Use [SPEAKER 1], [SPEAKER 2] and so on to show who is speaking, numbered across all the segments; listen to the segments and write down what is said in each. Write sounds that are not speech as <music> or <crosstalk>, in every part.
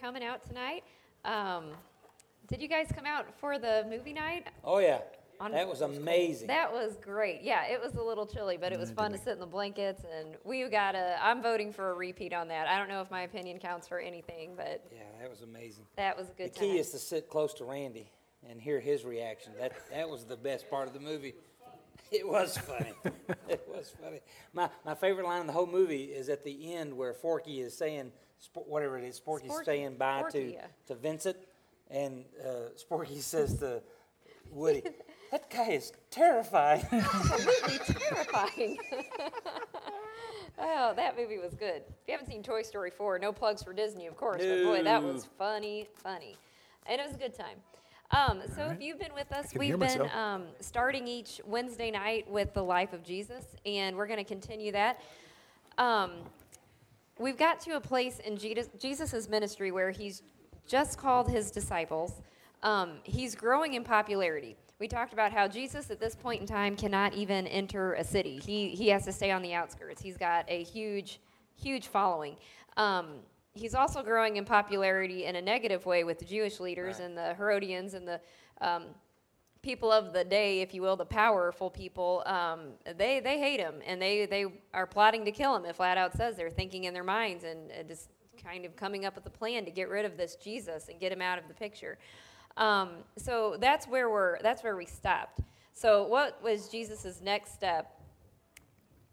[SPEAKER 1] thanks for coming out tonight. Um, did you guys come out for the movie night?
[SPEAKER 2] Oh, yeah.
[SPEAKER 1] On-
[SPEAKER 2] That was amazing.
[SPEAKER 1] That was great. Yeah, it was a little chilly, but it was fun to sit in the blankets. And we got to, I'm voting for a repeat on that. I don't know if my opinion counts for anything, but
[SPEAKER 2] Yeah, that was amazing.
[SPEAKER 1] that was a good.
[SPEAKER 2] The key
[SPEAKER 1] time.
[SPEAKER 2] is to sit close to Randy and hear his reaction. That that was the best part of the movie. <laughs> It was funny. <laughs> it was funny. My my favorite line in the whole movie is at the end where Forky is saying Sp- whatever it is. Sporky's
[SPEAKER 1] Sporky.
[SPEAKER 2] saying bye
[SPEAKER 1] Forky,
[SPEAKER 2] to
[SPEAKER 1] yeah.
[SPEAKER 2] to Vincent, and uh, Sporky <laughs> says to Woody, "That guy is terrifying." <laughs>
[SPEAKER 1] Absolutely terrifying. <laughs> oh, that movie was good. If you haven't seen Toy Story 4, no plugs for Disney, of course, but boy, that was funny, funny. And it was a good time. Um, so if you've been with us, we've been um, starting each Wednesday night with the life of Jesus, and we're going to continue that. Um, we've got to a place in Jesus' ministry where he's just called his disciples. Um, he's growing in popularity. We talked about how Jesus at this point in time cannot even enter a city. He, he has to stay on the outskirts. He's got a huge, huge following. Um, he's also growing in popularity in a negative way with the Jewish leaders
[SPEAKER 2] Right.
[SPEAKER 1] and the Herodians and the um, people of the day, if you will, the powerful people, um, they, they hate him and they, they are plotting to kill him. It flat out says they're thinking in their minds and just kind of coming up with a plan to get rid of this Jesus and get him out of the picture. Um, so that's where we're that's where we stopped. So what was Jesus' next step?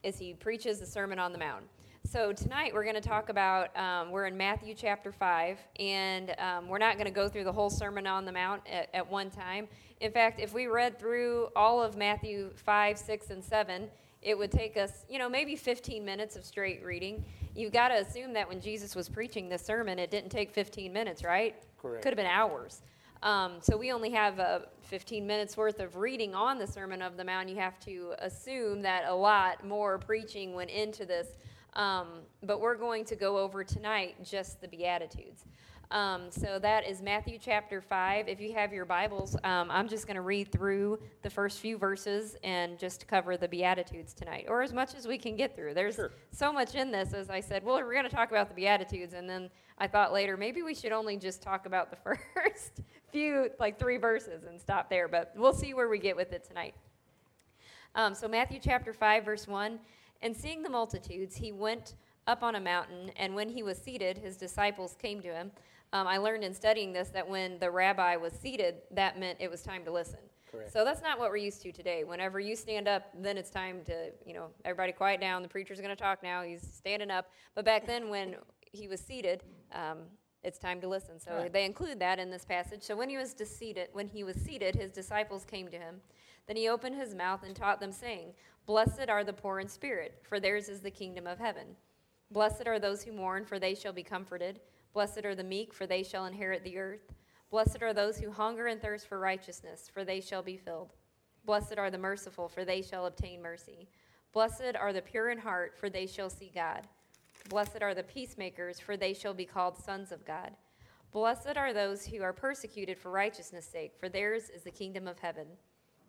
[SPEAKER 1] Is he preaches the Sermon on the Mount. So tonight we're going to talk about, um, we're in Matthew chapter 5, and um, we're not going to go through the whole Sermon on the Mount at, at one time. In fact, if we read through all of Matthew 5, 6, and 7, it would take us, you know, maybe 15 minutes of straight reading. You've got to assume that when Jesus was preaching this sermon, it didn't take 15 minutes, right?
[SPEAKER 2] Correct.
[SPEAKER 1] Could have been hours. Um, so we only have uh, 15 minutes worth of reading on the Sermon of the Mount. You have to assume that a lot more preaching went into this. Um, but we're going to go over tonight just the Beatitudes. Um, so that is Matthew chapter 5. If you have your Bibles, um, I'm just going to read through the first few verses and just cover the Beatitudes tonight, or as much as we can get through. There's
[SPEAKER 2] Sure.
[SPEAKER 1] so much in this, as I said. Well, we're going to talk about the Beatitudes, and then I thought later maybe we should only just talk about the <laughs> first few, like three verses, and stop there. But we'll see where we get with it tonight. Um, so, Matthew chapter 5, verse 1 And seeing the multitudes, he went up on a mountain, and when he was seated, his disciples came to him. Um, I learned in studying this that when the rabbi was seated, that meant it was time to listen.
[SPEAKER 2] Correct.
[SPEAKER 1] So that's not what we're used to today. Whenever you stand up, then it's time to, you know, everybody quiet down. The preacher's going to talk now. He's standing up. But back then, when he was seated, um, it's time to listen. So
[SPEAKER 2] Right.
[SPEAKER 1] they include that in this passage. So when he was seated, when he was seated, his disciples came to him. Then he opened his mouth and taught them, saying, "Blessed are the poor in spirit, for theirs is the kingdom of heaven. Blessed are those who mourn, for they shall be comforted. Blessed are the meek, for they shall inherit the earth. Blessed are those who hunger and thirst for righteousness, for they shall be filled. Blessed are the merciful, for they shall obtain mercy. Blessed are the pure in heart, for they shall see God. Blessed are the peacemakers, for they shall be called sons of God. Blessed are those who are persecuted for righteousness' sake, for theirs is the kingdom of heaven.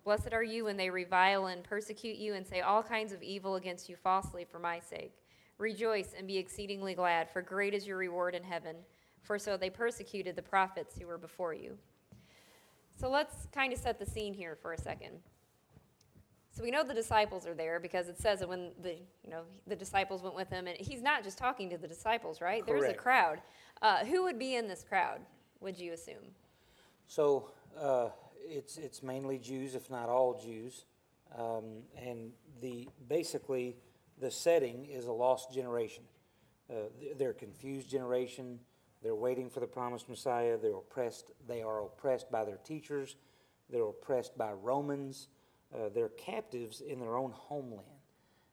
[SPEAKER 1] Blessed are you when they revile and persecute you and say all kinds of evil against you falsely for my sake. Rejoice and be exceedingly glad, for great is your reward in heaven. For so they persecuted the prophets who were before you. So let's kind of set the scene here for a second. So we know the disciples are there because it says that when the you know the disciples went with him, and he's not just talking to the disciples, right? There's a crowd. Uh, who would be in this crowd? Would you assume?
[SPEAKER 2] So uh, it's it's mainly Jews, if not all Jews, um, and the basically the setting is a lost generation. Uh, they're a confused generation. They're waiting for the promised Messiah. They're oppressed. They are oppressed by their teachers. They're oppressed by Romans. Uh, they're captives in their own homeland,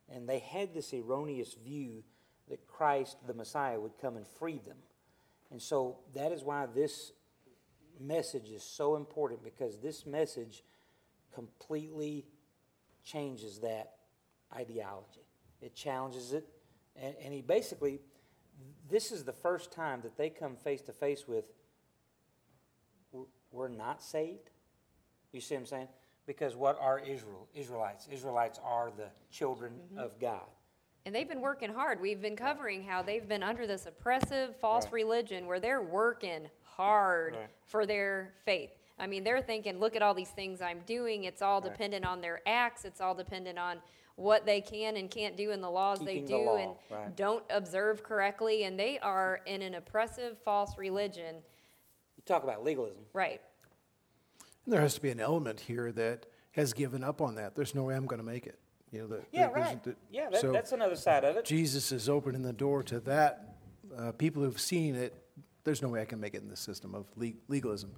[SPEAKER 2] and they had this erroneous view that Christ, the Messiah, would come and free them. And so that is why this message is so important because this message completely changes that ideology. It challenges it. And, and he basically, this is the first time that they come face to face with, "We're- not saved. You see what I'm saying? Because what are Israel? Israelites. Israelites are the children mm-hmm. of God.
[SPEAKER 1] And they've been working hard. We've been covering how they've been under this oppressive false
[SPEAKER 2] Right.
[SPEAKER 1] religion where they're working hard
[SPEAKER 2] Right.
[SPEAKER 1] for their faith. I mean, they're thinking, look at all these things I'm doing. It's all
[SPEAKER 2] Right.
[SPEAKER 1] dependent on their acts, it's all dependent on what they can and can't do and the laws
[SPEAKER 2] Keeping
[SPEAKER 1] they
[SPEAKER 2] the
[SPEAKER 1] do
[SPEAKER 2] law,
[SPEAKER 1] and
[SPEAKER 2] right.
[SPEAKER 1] don't observe correctly. And they are in an oppressive false religion.
[SPEAKER 2] You talk about legalism.
[SPEAKER 1] Right.
[SPEAKER 3] And there has to be an element here that has given up on that. There's no way I'm going to make it. You know, the,
[SPEAKER 2] Yeah,
[SPEAKER 3] there's-
[SPEAKER 2] right.
[SPEAKER 3] the-
[SPEAKER 2] Yeah, that,
[SPEAKER 3] so
[SPEAKER 2] that's another side of it.
[SPEAKER 3] Jesus is opening the door to that. Uh, people who've seen it, there's no way I can make it in the system of le- legalism,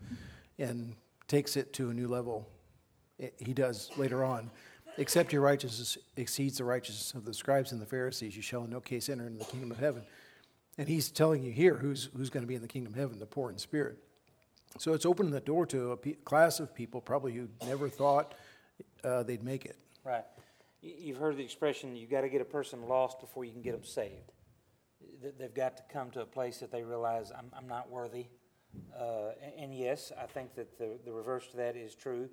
[SPEAKER 3] and takes it to a new level. It- he does later on. Except your righteousness exceeds the righteousness of the scribes and the Pharisees, you shall in no case enter into the kingdom of heaven. And he's telling you here who's, who's going to be in the kingdom of heaven, the poor in spirit. So it's opening the door to a class of people probably who never thought uh, they'd make it.
[SPEAKER 2] Right. You- You've heard the expression, you've got to get a person lost before you can get them saved. They've got to come to a place that they realize, I'm, I'm not worthy. Uh, and yes, I think that the, the reverse to that is true,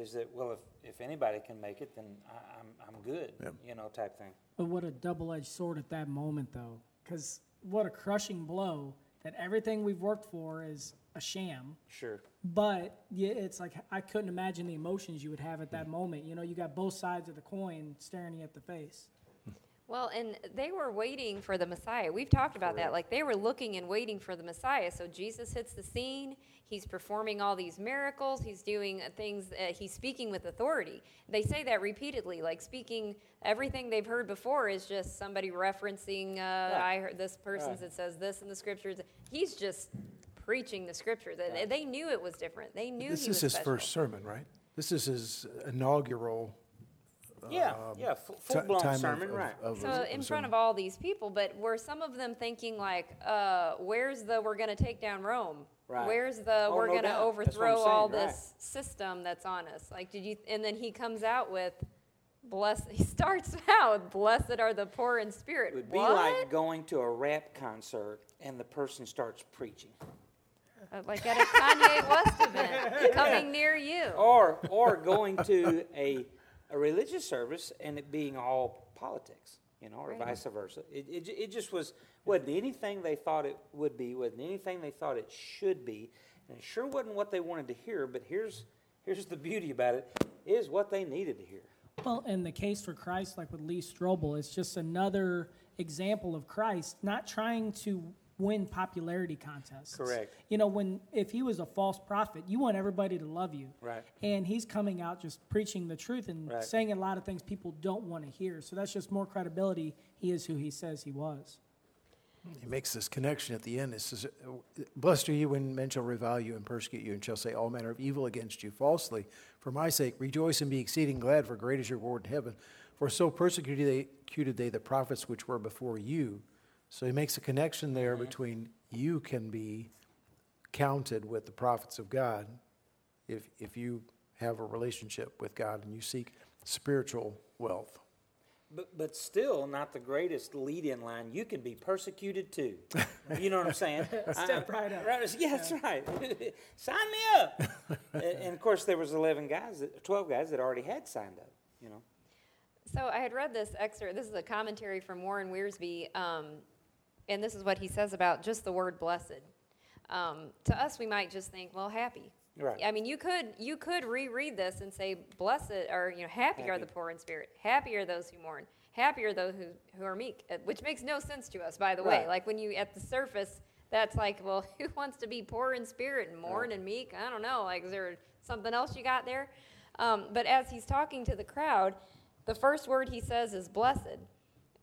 [SPEAKER 2] is that, well, if, if anybody can make it, then I, I'm, I'm good,
[SPEAKER 3] Yep.
[SPEAKER 2] you know, type thing.
[SPEAKER 4] But what a double edged sword at that moment, though. Because what a crushing blow that everything we've worked for is a sham.
[SPEAKER 2] Sure.
[SPEAKER 4] But yeah, it's like I couldn't imagine the emotions you would have at that mm. moment. You know, you got both sides of the coin staring you at the face. <laughs>
[SPEAKER 1] Well, and they were waiting for the Messiah. We've talked about that. Like they were looking and waiting for the Messiah. So Jesus hits the scene. He's performing all these miracles. He's doing things. Uh, he's speaking with authority. They say that repeatedly. Like speaking, everything they've heard before is just somebody referencing. Uh,
[SPEAKER 2] Right.
[SPEAKER 1] I heard this person
[SPEAKER 2] Right.
[SPEAKER 1] that says this in the scriptures. He's just preaching the scriptures. They,
[SPEAKER 2] Right.
[SPEAKER 1] they knew it was different. They knew
[SPEAKER 3] This
[SPEAKER 1] he
[SPEAKER 3] is
[SPEAKER 1] was
[SPEAKER 3] his
[SPEAKER 1] special.
[SPEAKER 3] first sermon, right? This is his inaugural
[SPEAKER 2] Yeah,
[SPEAKER 3] um,
[SPEAKER 2] yeah, fu-
[SPEAKER 3] ti-
[SPEAKER 2] full-blown
[SPEAKER 3] time
[SPEAKER 2] sermon,
[SPEAKER 3] of-
[SPEAKER 2] right.
[SPEAKER 3] of-
[SPEAKER 1] So
[SPEAKER 3] of
[SPEAKER 1] in front
[SPEAKER 3] sermon.
[SPEAKER 1] of all these people, but were some of them thinking like, uh, "Where's the we're going to take down Rome?
[SPEAKER 2] Right.
[SPEAKER 1] Where's the
[SPEAKER 2] Oh,
[SPEAKER 1] we're
[SPEAKER 2] no
[SPEAKER 1] going to overthrow all
[SPEAKER 2] saying, right.
[SPEAKER 1] this system that's on us?" Like, did you? And then he comes out with, "Bless." <laughs> He starts out, "Blessed are the poor in spirit."
[SPEAKER 2] It would be
[SPEAKER 1] what?
[SPEAKER 2] like going to a rap concert and the person starts preaching.
[SPEAKER 1] Uh, like at a Kanye West event coming near you. <laughs>
[SPEAKER 2] Or, or going to a, a religious service and it being all politics, you know, or
[SPEAKER 1] Right.
[SPEAKER 2] vice versa. It, it, it just was, wasn't anything they thought it would be, wasn't anything they thought it should be. And it sure wasn't what they wanted to hear, but here's, here's the beauty about it, is what they needed to hear.
[SPEAKER 4] Well, in the case for Christ, like with Lee Strobel, it's just another example of Christ not trying to win popularity contests.
[SPEAKER 2] Correct.
[SPEAKER 4] You know, when if he was a false prophet, you want everybody to love you.
[SPEAKER 2] Right.
[SPEAKER 4] And he's coming out just preaching the truth and
[SPEAKER 2] Right.
[SPEAKER 4] saying a lot of things people don't want to hear. So that's just more credibility. He is who he says he was.
[SPEAKER 3] He makes this connection at the end. It says, Blessed are you when men shall revile you and persecute you and shall say all manner of evil against you falsely. For my sake, rejoice and be exceeding glad, for great is your reward in heaven. For so persecuted they, persecuted they the prophets which were before you. So he makes a connection there between you can be counted with the prophets of God if, if you have a relationship with God and you seek spiritual wealth.
[SPEAKER 2] But, but still not the greatest lead-in line. You can be persecuted too. You know what I'm saying? <laughs>
[SPEAKER 4] Step
[SPEAKER 2] I-
[SPEAKER 4] right up.
[SPEAKER 2] Right, yeah, that's right. <laughs> Sign me up. <laughs> and, and of course, there was 11 guys, that, 12 guys that already had signed up. You know.
[SPEAKER 1] So I had read this excerpt. This is a commentary from Warren Wiersbe, um, and this is what he says about just the word "blessed." Um, to us, we might just think, "Well, happy."
[SPEAKER 2] Right.
[SPEAKER 1] I mean, you could you could reread this and say, "Blessed," or you know, "Happy, are the poor in spirit. Happy are those who mourn. Happy are those who, who are meek." uh, Which makes no sense to us, by the way. Like when you at the surface, that's like, well, <laughs> who wants to be poor in spirit and mourn and meek? I don't know. Like, is there something else you got there? Um, but as he's talking to the crowd, the first word he says is blessed.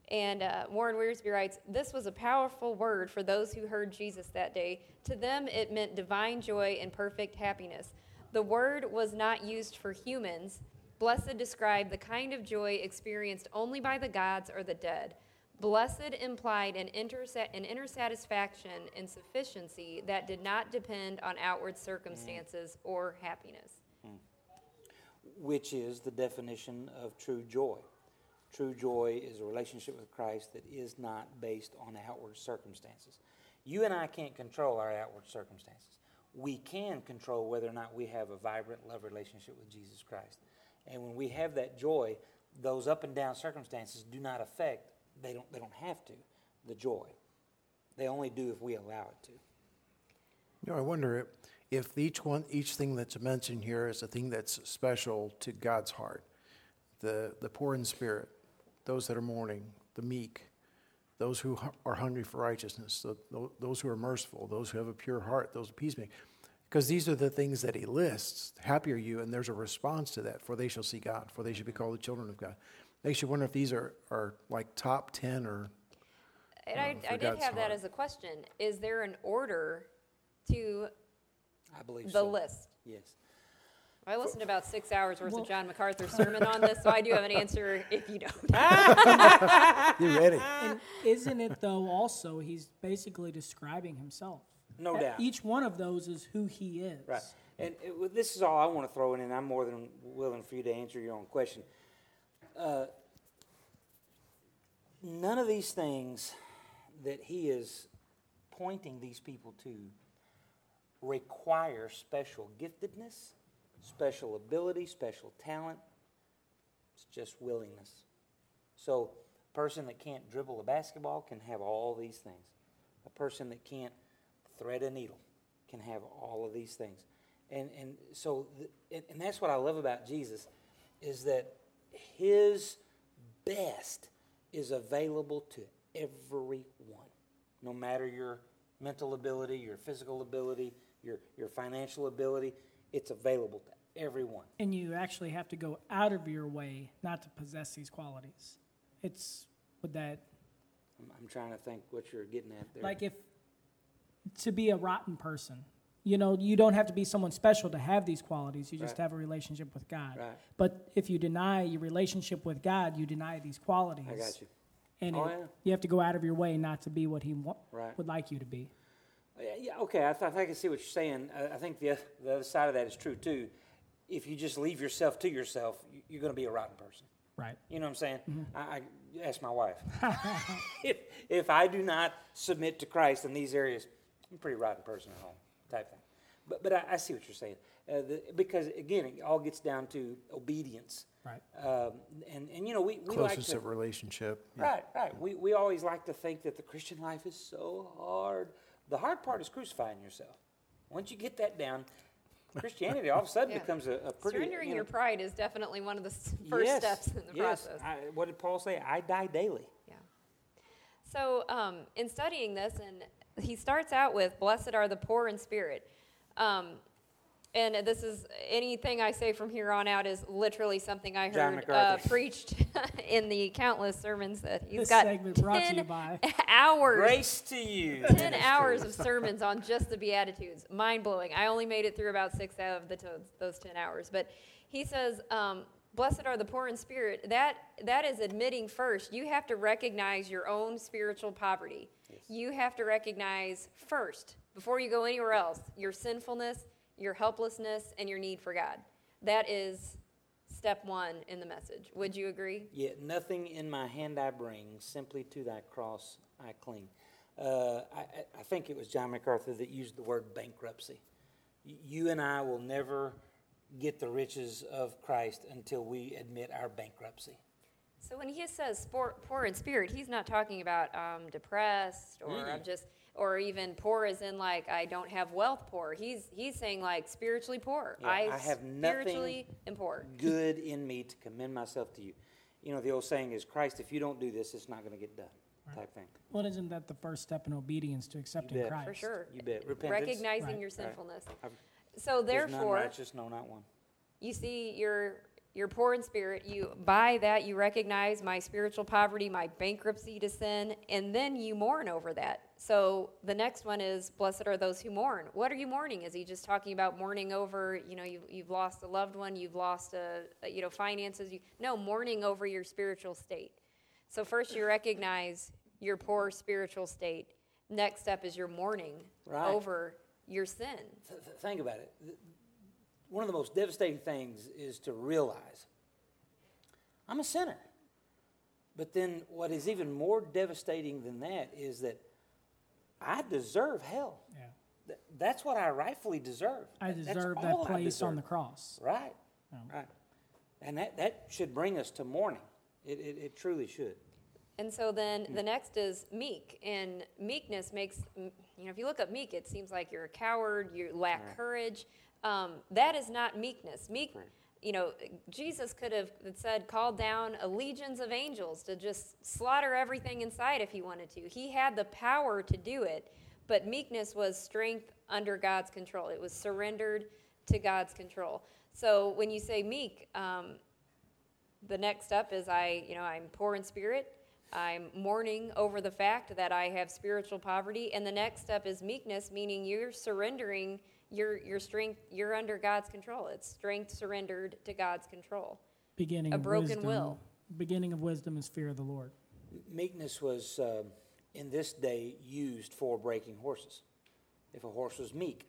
[SPEAKER 1] And uh, Warren Wiersbe writes, This was a powerful word for those who heard Jesus that day. To them, it meant divine joy and perfect happiness. The word was not used for humans. Blessed described the kind of joy experienced only by the gods or the dead. Blessed implied an inner, an inner satisfaction and sufficiency that did not depend on outward circumstances or happiness.
[SPEAKER 2] which is the definition of true joy. True joy is a relationship with Christ that is not based on outward circumstances. You and I can't control our outward circumstances. We can control whether or not we have a vibrant love relationship with Jesus Christ. And when we have that joy, those up and down circumstances do not affect they don't, they don't have to, the joy. They only do if we allow it to.
[SPEAKER 3] You know, I wonder if, if each one, each thing that's mentioned here is a thing that's special to God's heart. The, the poor in spirit, those that are mourning, the meek, those who are hungry for righteousness, those who are merciful, those who have a pure heart, those peacemakers. Because these are the things that he lists. Happy are you, and there's a response to that, for they shall see God, for they shall be called the children of God. Makes you wonder if these are, are like top 10 or
[SPEAKER 1] And I,
[SPEAKER 3] for
[SPEAKER 1] I did
[SPEAKER 3] God's
[SPEAKER 1] have that as a question. Is there an order to
[SPEAKER 2] I believe
[SPEAKER 1] the
[SPEAKER 2] so.
[SPEAKER 1] list?
[SPEAKER 2] Yes.
[SPEAKER 1] I listened to about six hours worth
[SPEAKER 4] Well-
[SPEAKER 1] of John MacArthur's sermon on this, so I do have an answer if you don't. <laughs>
[SPEAKER 3] you ready?
[SPEAKER 4] And isn't it though also he's basically describing himself?
[SPEAKER 2] No
[SPEAKER 4] Uh,
[SPEAKER 2] doubt.
[SPEAKER 4] Each one of those is who he is.
[SPEAKER 2] Right. And it, well, this is all I want to throw in, and I'm more than willing for you to answer your own question. Uh, none of these things that he is pointing these people to require special giftedness, special ability, special talent. It's just willingness. So, a person that can't dribble a basketball can have all these things. A person that can't thread a needle can have all of these things. And, and so, th- and, and that's what I love about Jesus is that his best is available to everyone, no matter your mental ability, your physical ability, your, your financial ability. It's available to everyone.
[SPEAKER 4] And you actually have to go out of your way not to possess these qualities. It's with that,
[SPEAKER 2] I'm, I'm trying to think what you're getting at there.
[SPEAKER 4] like if to be a rotten person, you know, you don't have to be someone special to have these qualities. You just
[SPEAKER 2] Right.
[SPEAKER 4] have a relationship with God.
[SPEAKER 2] Right.
[SPEAKER 4] But if you deny your relationship with God, you deny these qualities.
[SPEAKER 2] I got you.
[SPEAKER 4] And
[SPEAKER 2] Oh,
[SPEAKER 4] it-
[SPEAKER 2] yeah.
[SPEAKER 4] you have to go out of your way not to be what He wa-
[SPEAKER 2] Right.
[SPEAKER 4] would like you to be.
[SPEAKER 2] Yeah, Yeah, okay, I, th- I think I can see what you're saying. I, I think the, the other side of that is true too. If you just leave yourself to yourself, you- you're going to be a rotten person.
[SPEAKER 4] Right.
[SPEAKER 2] You know what I'm saying? I, I ask my wife. <laughs> if, if I do not submit to Christ in these areas, I'm a pretty rotten person at home, type thing. But, but I, I see what you're saying. Uh, the, because, again, it all gets down to obedience.
[SPEAKER 4] Right.
[SPEAKER 2] Um, and, and, you know, we, we like
[SPEAKER 3] Closest
[SPEAKER 2] to.
[SPEAKER 3] of relationship. Yeah.
[SPEAKER 2] Right, right. We, we always like to think that the Christian life is so hard. The hard part is crucifying yourself. Once you get that down, Christianity all of a sudden <laughs>
[SPEAKER 1] Yeah.
[SPEAKER 2] becomes a, a pretty.
[SPEAKER 1] Surrendering
[SPEAKER 2] you know,
[SPEAKER 1] your pride is definitely one of the first
[SPEAKER 2] yes,
[SPEAKER 1] steps in the
[SPEAKER 2] yes.
[SPEAKER 1] process.
[SPEAKER 2] I, what did Paul say? I die daily.
[SPEAKER 1] Yeah. So, um, in studying this, and he starts out with, Blessed are the poor in spirit. Um, and this is anything I say from here on out is literally something I heard uh, preached <laughs> in the countless sermons that he's
[SPEAKER 4] This
[SPEAKER 1] got
[SPEAKER 4] segment brought to you
[SPEAKER 1] 10
[SPEAKER 4] by- <laughs>
[SPEAKER 1] hours.
[SPEAKER 2] Grace to you.
[SPEAKER 1] 10 hours of sermons on just the Beatitudes. Mind blowing. I only made it through about six out of the to- those 10 hours. But he says, um, Blessed are the poor in spirit. That, that is admitting first, you have to recognize your own spiritual poverty. You have to recognize first, before you go anywhere else, your sinfulness, your helplessness, and your need for God. That is step one in the message. Would you agree?
[SPEAKER 2] Yet nothing in my hand I bring, simply to thy cross I cling. Uh, I, I- think it was John MacArthur that used the word bankruptcy. You and I will never get the riches of Christ until we admit our bankruptcy.
[SPEAKER 1] So when he says sport, poor in spirit, he's not talking about um, depressed or I'm just, or even poor as in like I don't have wealth poor. He's he's saying like spiritually poor.
[SPEAKER 2] Yeah, I have nothing
[SPEAKER 1] spiritually am poor. <laughs>
[SPEAKER 2] Good in me to commend myself to you. You know, the old saying is, Christ, if you don't do this, it's not going to get done, type thing.
[SPEAKER 4] Well, isn't that the first step in obedience to accepting
[SPEAKER 2] bet.
[SPEAKER 4] Christ?
[SPEAKER 1] For sure.
[SPEAKER 2] You bet. Repentance.
[SPEAKER 1] Recognizing
[SPEAKER 4] Right.
[SPEAKER 1] your sinfulness.
[SPEAKER 2] I've-
[SPEAKER 1] So
[SPEAKER 2] There's none
[SPEAKER 1] therefore,
[SPEAKER 2] righteous, no, not one.
[SPEAKER 1] you see you're you're poor in spirit. You by that you recognize my spiritual poverty my bankruptcy to sin and then you mourn over that. So the next one is blessed are those who mourn. What are you mourning? Is he just talking about mourning over you know you've, you've lost a loved one you've lost a, a you know finances? You, no mourning over your spiritual state. So first you recognize your poor spiritual state. Next step is your mourning
[SPEAKER 2] Right.
[SPEAKER 1] over your sin.
[SPEAKER 2] Th- th- think about it. Th- One of the most devastating things is to realize I'm a sinner. But then, what is even more devastating than that is that I deserve hell.
[SPEAKER 4] Yeah.
[SPEAKER 2] Th- That's what I rightfully deserve.
[SPEAKER 4] I deserve
[SPEAKER 2] all
[SPEAKER 4] that
[SPEAKER 2] I
[SPEAKER 4] place on the cross.
[SPEAKER 2] Right.
[SPEAKER 4] Oh.
[SPEAKER 2] Right. And that, that should bring us to mourning. It, it, it truly should.
[SPEAKER 1] And so then hmm. the next is meek, and meekness makes you know if you look up meek, it seems like you're a coward, you lack
[SPEAKER 2] Right.
[SPEAKER 1] courage. Um, that is not meekness. Meek,
[SPEAKER 2] Right.
[SPEAKER 1] you know, Jesus could have said, called down a legions of angels to just slaughter everything inside if he wanted to. He had the power to do it, but meekness was strength under God's control. It was surrendered to God's control. So when you say meek, um, the next step is I, you know, I'm poor in spirit. I'm mourning over the fact that I have spiritual poverty. And the next step is meekness, meaning you're surrendering your, your strength, you're under God's control. It's strength surrendered to God's control.
[SPEAKER 4] Beginning
[SPEAKER 1] A
[SPEAKER 4] of
[SPEAKER 1] broken
[SPEAKER 4] wisdom,
[SPEAKER 1] will.
[SPEAKER 4] Beginning of wisdom is fear of the Lord.
[SPEAKER 2] Meekness was, um, in this day, used for breaking horses. If a horse was meek,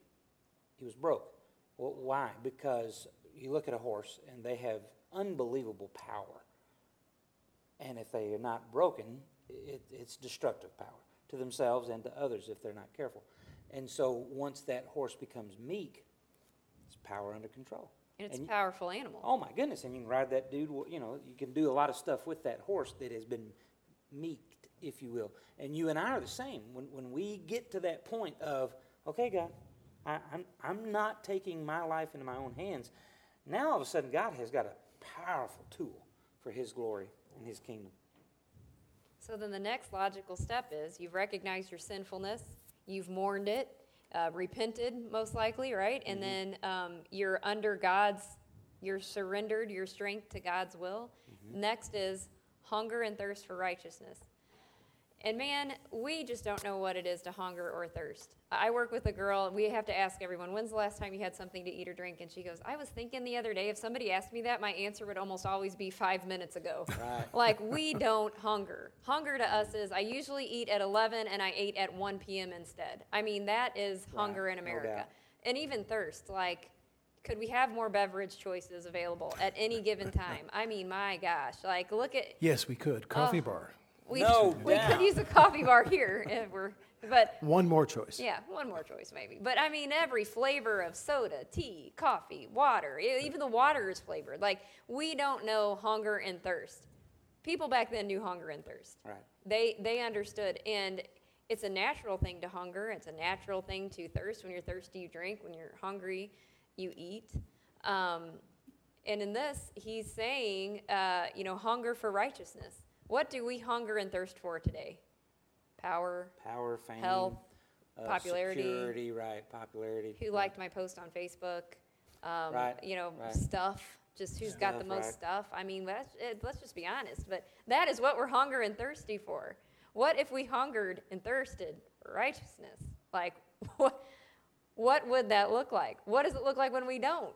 [SPEAKER 2] he was broke. Well, why? Because you look at a horse and they have unbelievable power. And if they are not broken, it, it's destructive power to themselves and to others if they're not careful. And so once that horse becomes meek, it's power under control.
[SPEAKER 1] And it's a
[SPEAKER 2] And-
[SPEAKER 1] powerful animal.
[SPEAKER 2] Oh my goodness! And you can ride that dude. You know, you can do a lot of stuff with that horse that has been meeked, if you will. And you and I are the same. When when we get to that point of, okay, God, I, I'm I'm not taking my life into my own hands. Now all of a sudden, God has got a powerful tool for His glory and His kingdom.
[SPEAKER 1] So then the next logical step is you've recognized your sinfulness, you've mourned it, uh, repented most likely, right? And then um, you're under God's, you're surrendered your strength to God's will. Next is hunger and thirst for righteousness. And man, we just don't know what it is to hunger or thirst. I work with a girl, and we have to ask everyone, when's the last time you had something to eat or drink? And she goes, I was thinking the other day, if somebody asked me that, my answer would almost always be five minutes ago.
[SPEAKER 2] Right. <laughs>
[SPEAKER 1] Like, we don't hunger. Hunger to us is I usually eat at 11 and I ate at 1 p.m. instead. I mean, that is hunger
[SPEAKER 2] Right,
[SPEAKER 1] in
[SPEAKER 2] no
[SPEAKER 1] America.
[SPEAKER 2] doubt.
[SPEAKER 1] and even thirst. Like, could we have more beverage choices available at any given <laughs> time? I mean, my gosh. Like, look at.
[SPEAKER 3] Yes, we could. Coffee
[SPEAKER 1] Oh.
[SPEAKER 3] bar.
[SPEAKER 1] We,
[SPEAKER 2] No
[SPEAKER 1] we could use a coffee bar here if we're, but
[SPEAKER 3] One more choice.
[SPEAKER 1] yeah, one more choice maybe. But I mean, every flavor of soda, tea, coffee, water, even the water is flavored. Like we don't know hunger and thirst. People back then knew hunger and thirst.
[SPEAKER 2] Right.
[SPEAKER 1] They they understood, and it's a natural thing to hunger. It's a natural thing to thirst. When you're thirsty, you drink. When you're hungry, you eat. Um, and in this, he's saying, uh, you know, hunger for righteousness. What do we hunger and thirst for today? Power,
[SPEAKER 2] Power, fame,
[SPEAKER 1] Health,
[SPEAKER 2] uh,
[SPEAKER 1] popularity.
[SPEAKER 2] security, right? Popularity.
[SPEAKER 1] who liked my post on Facebook, um,
[SPEAKER 2] Right,
[SPEAKER 1] you know,
[SPEAKER 2] right.
[SPEAKER 1] stuff, just who's got the most
[SPEAKER 2] right.
[SPEAKER 1] stuff. I mean, let's, it, let's just be honest, but that is what we're hunger and thirsty for. What if we hungered and thirsted for righteousness? Like, <laughs> what, what would that look like? What does it look like when we don't?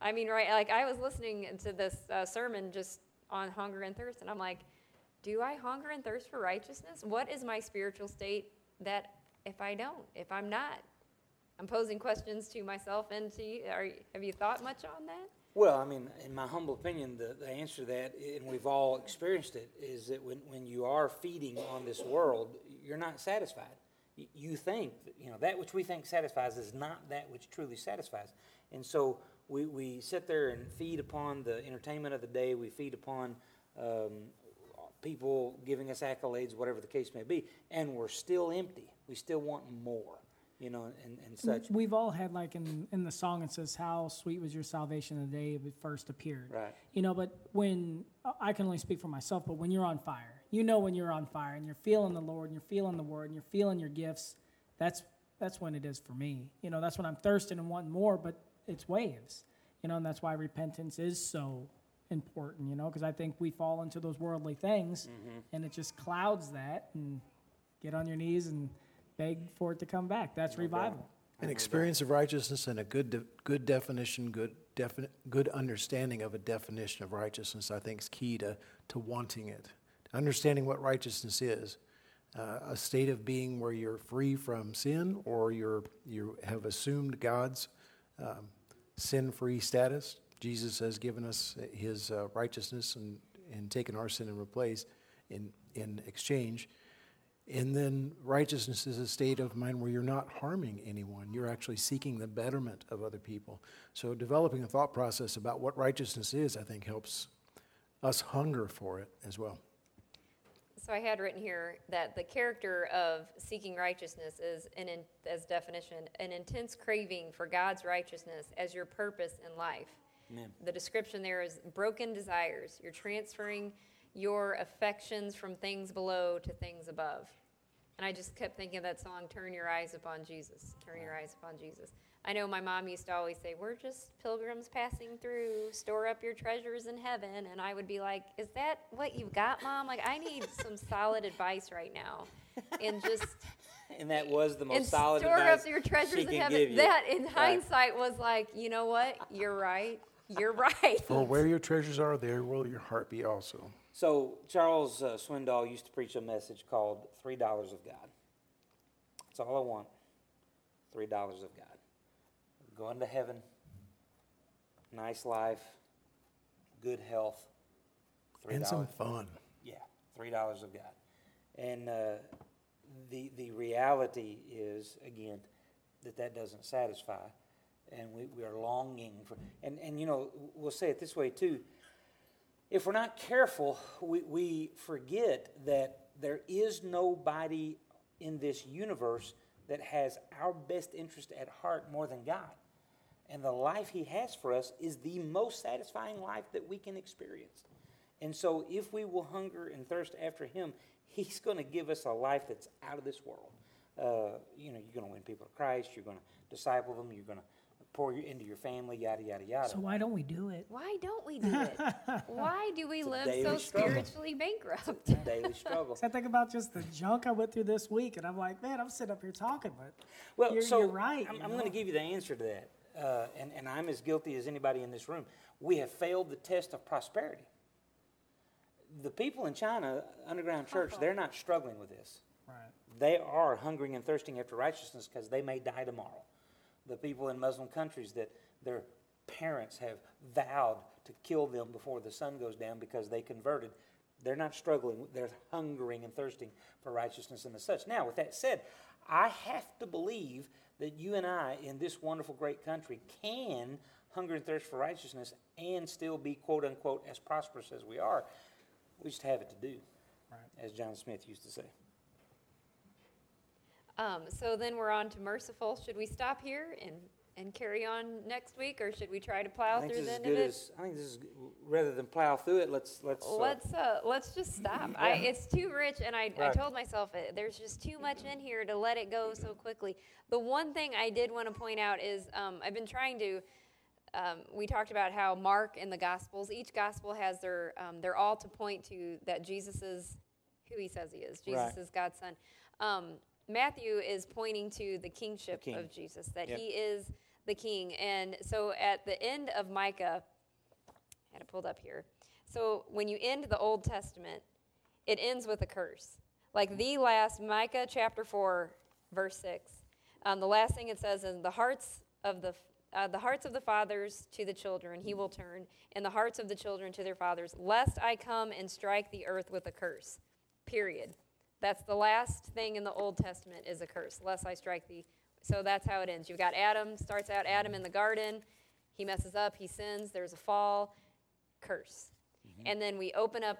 [SPEAKER 1] I mean, right, like I was listening to this uh, sermon just on hunger and thirst, and I'm like, do I hunger and thirst for righteousness? What is my spiritual state that if I don't, if I'm not? I'm posing questions to myself and to you. Are, have you thought much on that?
[SPEAKER 2] Well, I mean, in my humble opinion, the, the answer to that, and we've all experienced it, is that when, when you are feeding on this world, you're not satisfied. You, think, you know, that which we think satisfies is not that which truly satisfies. And so we, we sit there and feed upon the entertainment of the day, we feed upon um, people giving us accolades, whatever the case may be, and we're still empty. We still want more, you know, and, and such.
[SPEAKER 4] We've all had like in in the song it says, "How sweet was your salvation the day it first appeared."
[SPEAKER 2] Right.
[SPEAKER 4] You know, but when I can only speak for myself, but when you're on fire, you know when you're on fire and you're feeling the Lord and you're feeling the Word and you're feeling your gifts. That's that's when it is for me. You know, that's when I'm thirsting and wanting more. But it's waves. You know, and that's why repentance is so important. You know, because I think we fall into those worldly things, and it just clouds that. And get on your knees and beg for it to come back. That's revival.
[SPEAKER 3] An experience of righteousness and a good, de- good definition, good, definite, good understanding of a definition of righteousness, I think, is key to, to wanting it. Understanding what righteousness is. Uh, a state of being where you're free from sin or you're, you have assumed God's um, sin free status. Jesus has given us his uh, righteousness and, and taken our sin and replaced in, in exchange. And then righteousness is a state of mind where you're not harming anyone. You're actually seeking the betterment of other people. So developing a thought process about what righteousness is, I think, helps us hunger for it as well.
[SPEAKER 1] So I had written here that the character of seeking righteousness is, an in, as definition, an intense craving for God's righteousness as your purpose in life.
[SPEAKER 2] Amen.
[SPEAKER 1] The description there is broken desires. You're transferring your affections from things below to things above. And I just kept thinking of that song, Turn Your Eyes Upon Jesus. Turn Your Eyes Upon Jesus. I know my mom used to always say, We're just pilgrims passing through, store up your treasures in heaven. And I would be like, Is that what you've got, mom? Like, I need <laughs> some solid advice right now. And just. <laughs>
[SPEAKER 2] And that was the most
[SPEAKER 1] and
[SPEAKER 2] solid
[SPEAKER 1] store
[SPEAKER 2] advice
[SPEAKER 1] up your treasures in heaven. That, in
[SPEAKER 2] Right.
[SPEAKER 1] hindsight, was like, you know what? You're right. You're right.
[SPEAKER 3] Well, where your treasures are, there will your heart be also.
[SPEAKER 2] So Charles uh, Swindoll used to preach a message called Three Dollars of God. That's all I want. Three dollars of God. Going to heaven, nice life, good health. Three
[SPEAKER 3] And some fun.
[SPEAKER 2] Yeah, three dollars of God. And uh, the the reality is again that that doesn't satisfy, and we, we are longing for. And and you know we'll say it this way too. If we're not careful, we, we forget that there is nobody in this universe that has our best interest at heart more than God. And the life He has for us is the most satisfying life that we can experience. And so, if we will hunger and thirst after Him, He's going to give us a life that's out of this world. Uh, you know, you're going to win people to Christ. You're going to disciple them. You're going to pour you into your family. Yada yada yada.
[SPEAKER 4] So why don't we do it?
[SPEAKER 1] Why don't we do it? <laughs> Why do we
[SPEAKER 2] It's
[SPEAKER 1] live so
[SPEAKER 2] struggle.
[SPEAKER 1] spiritually bankrupt?
[SPEAKER 2] It's a daily struggle. <laughs>
[SPEAKER 4] So I think about just the junk I went through this week, and I'm like, man, I'm sitting up here talking, but
[SPEAKER 2] Well,
[SPEAKER 4] you're,
[SPEAKER 2] so
[SPEAKER 4] you're right.
[SPEAKER 2] I'm,
[SPEAKER 4] you
[SPEAKER 2] I'm going to give you the answer to that, uh, and, and I'm as guilty as anybody in this room. We have failed the test of prosperity. The people in China, underground church, they're not struggling with this.
[SPEAKER 4] Right.
[SPEAKER 2] They are hungering and thirsting after righteousness because they may die tomorrow. The people in Muslim countries that their parents have vowed to kill them before the sun goes down because they converted, they're not struggling. They're hungering and thirsting for righteousness and as such. Now, with that said, I have to believe that you and I in this wonderful, great country can hunger and thirst for righteousness and still be, quote unquote, as prosperous as we are. We just have it to do,
[SPEAKER 4] Right.
[SPEAKER 2] as John Smith used to say.
[SPEAKER 1] Um, so then we're on to merciful. Should we stop here and, and carry on next week, or should we try to
[SPEAKER 2] I
[SPEAKER 1] plow
[SPEAKER 2] think
[SPEAKER 1] through
[SPEAKER 2] this
[SPEAKER 1] the end
[SPEAKER 2] as I think this is rather than plow through it. Let's let's. uh,
[SPEAKER 1] Let's uh, let's just stop. <laughs> I, it's too rich, and I, I told myself uh, there's just too much in here to let it go so quickly. The one thing I did want to point out is um, I've been trying to. Um, we talked about how Mark and the Gospels, each Gospel has their, um, they're all to point to that Jesus is who he says he is. Jesus
[SPEAKER 2] Right.
[SPEAKER 1] is God's son. Matthew is pointing to the kingship
[SPEAKER 2] king.
[SPEAKER 1] of Jesus, that
[SPEAKER 2] Yep.
[SPEAKER 1] he is the king. And so at the end of Micah, I had it pulled up here. So when you end the Old Testament, it ends with a curse. Like the last, Micah chapter 4, verse 6. Um, the last thing it says is, the hearts of the uh, the hearts of the fathers to the children he will turn, and the hearts of the children to their fathers, lest I come and strike the earth with a curse. Period. That's the last thing in the Old Testament is a curse, lest I strike thee. So that's how it ends. You've got Adam, starts out Adam in the garden. He messes up, he sins, there's a fall, curse. And then we open up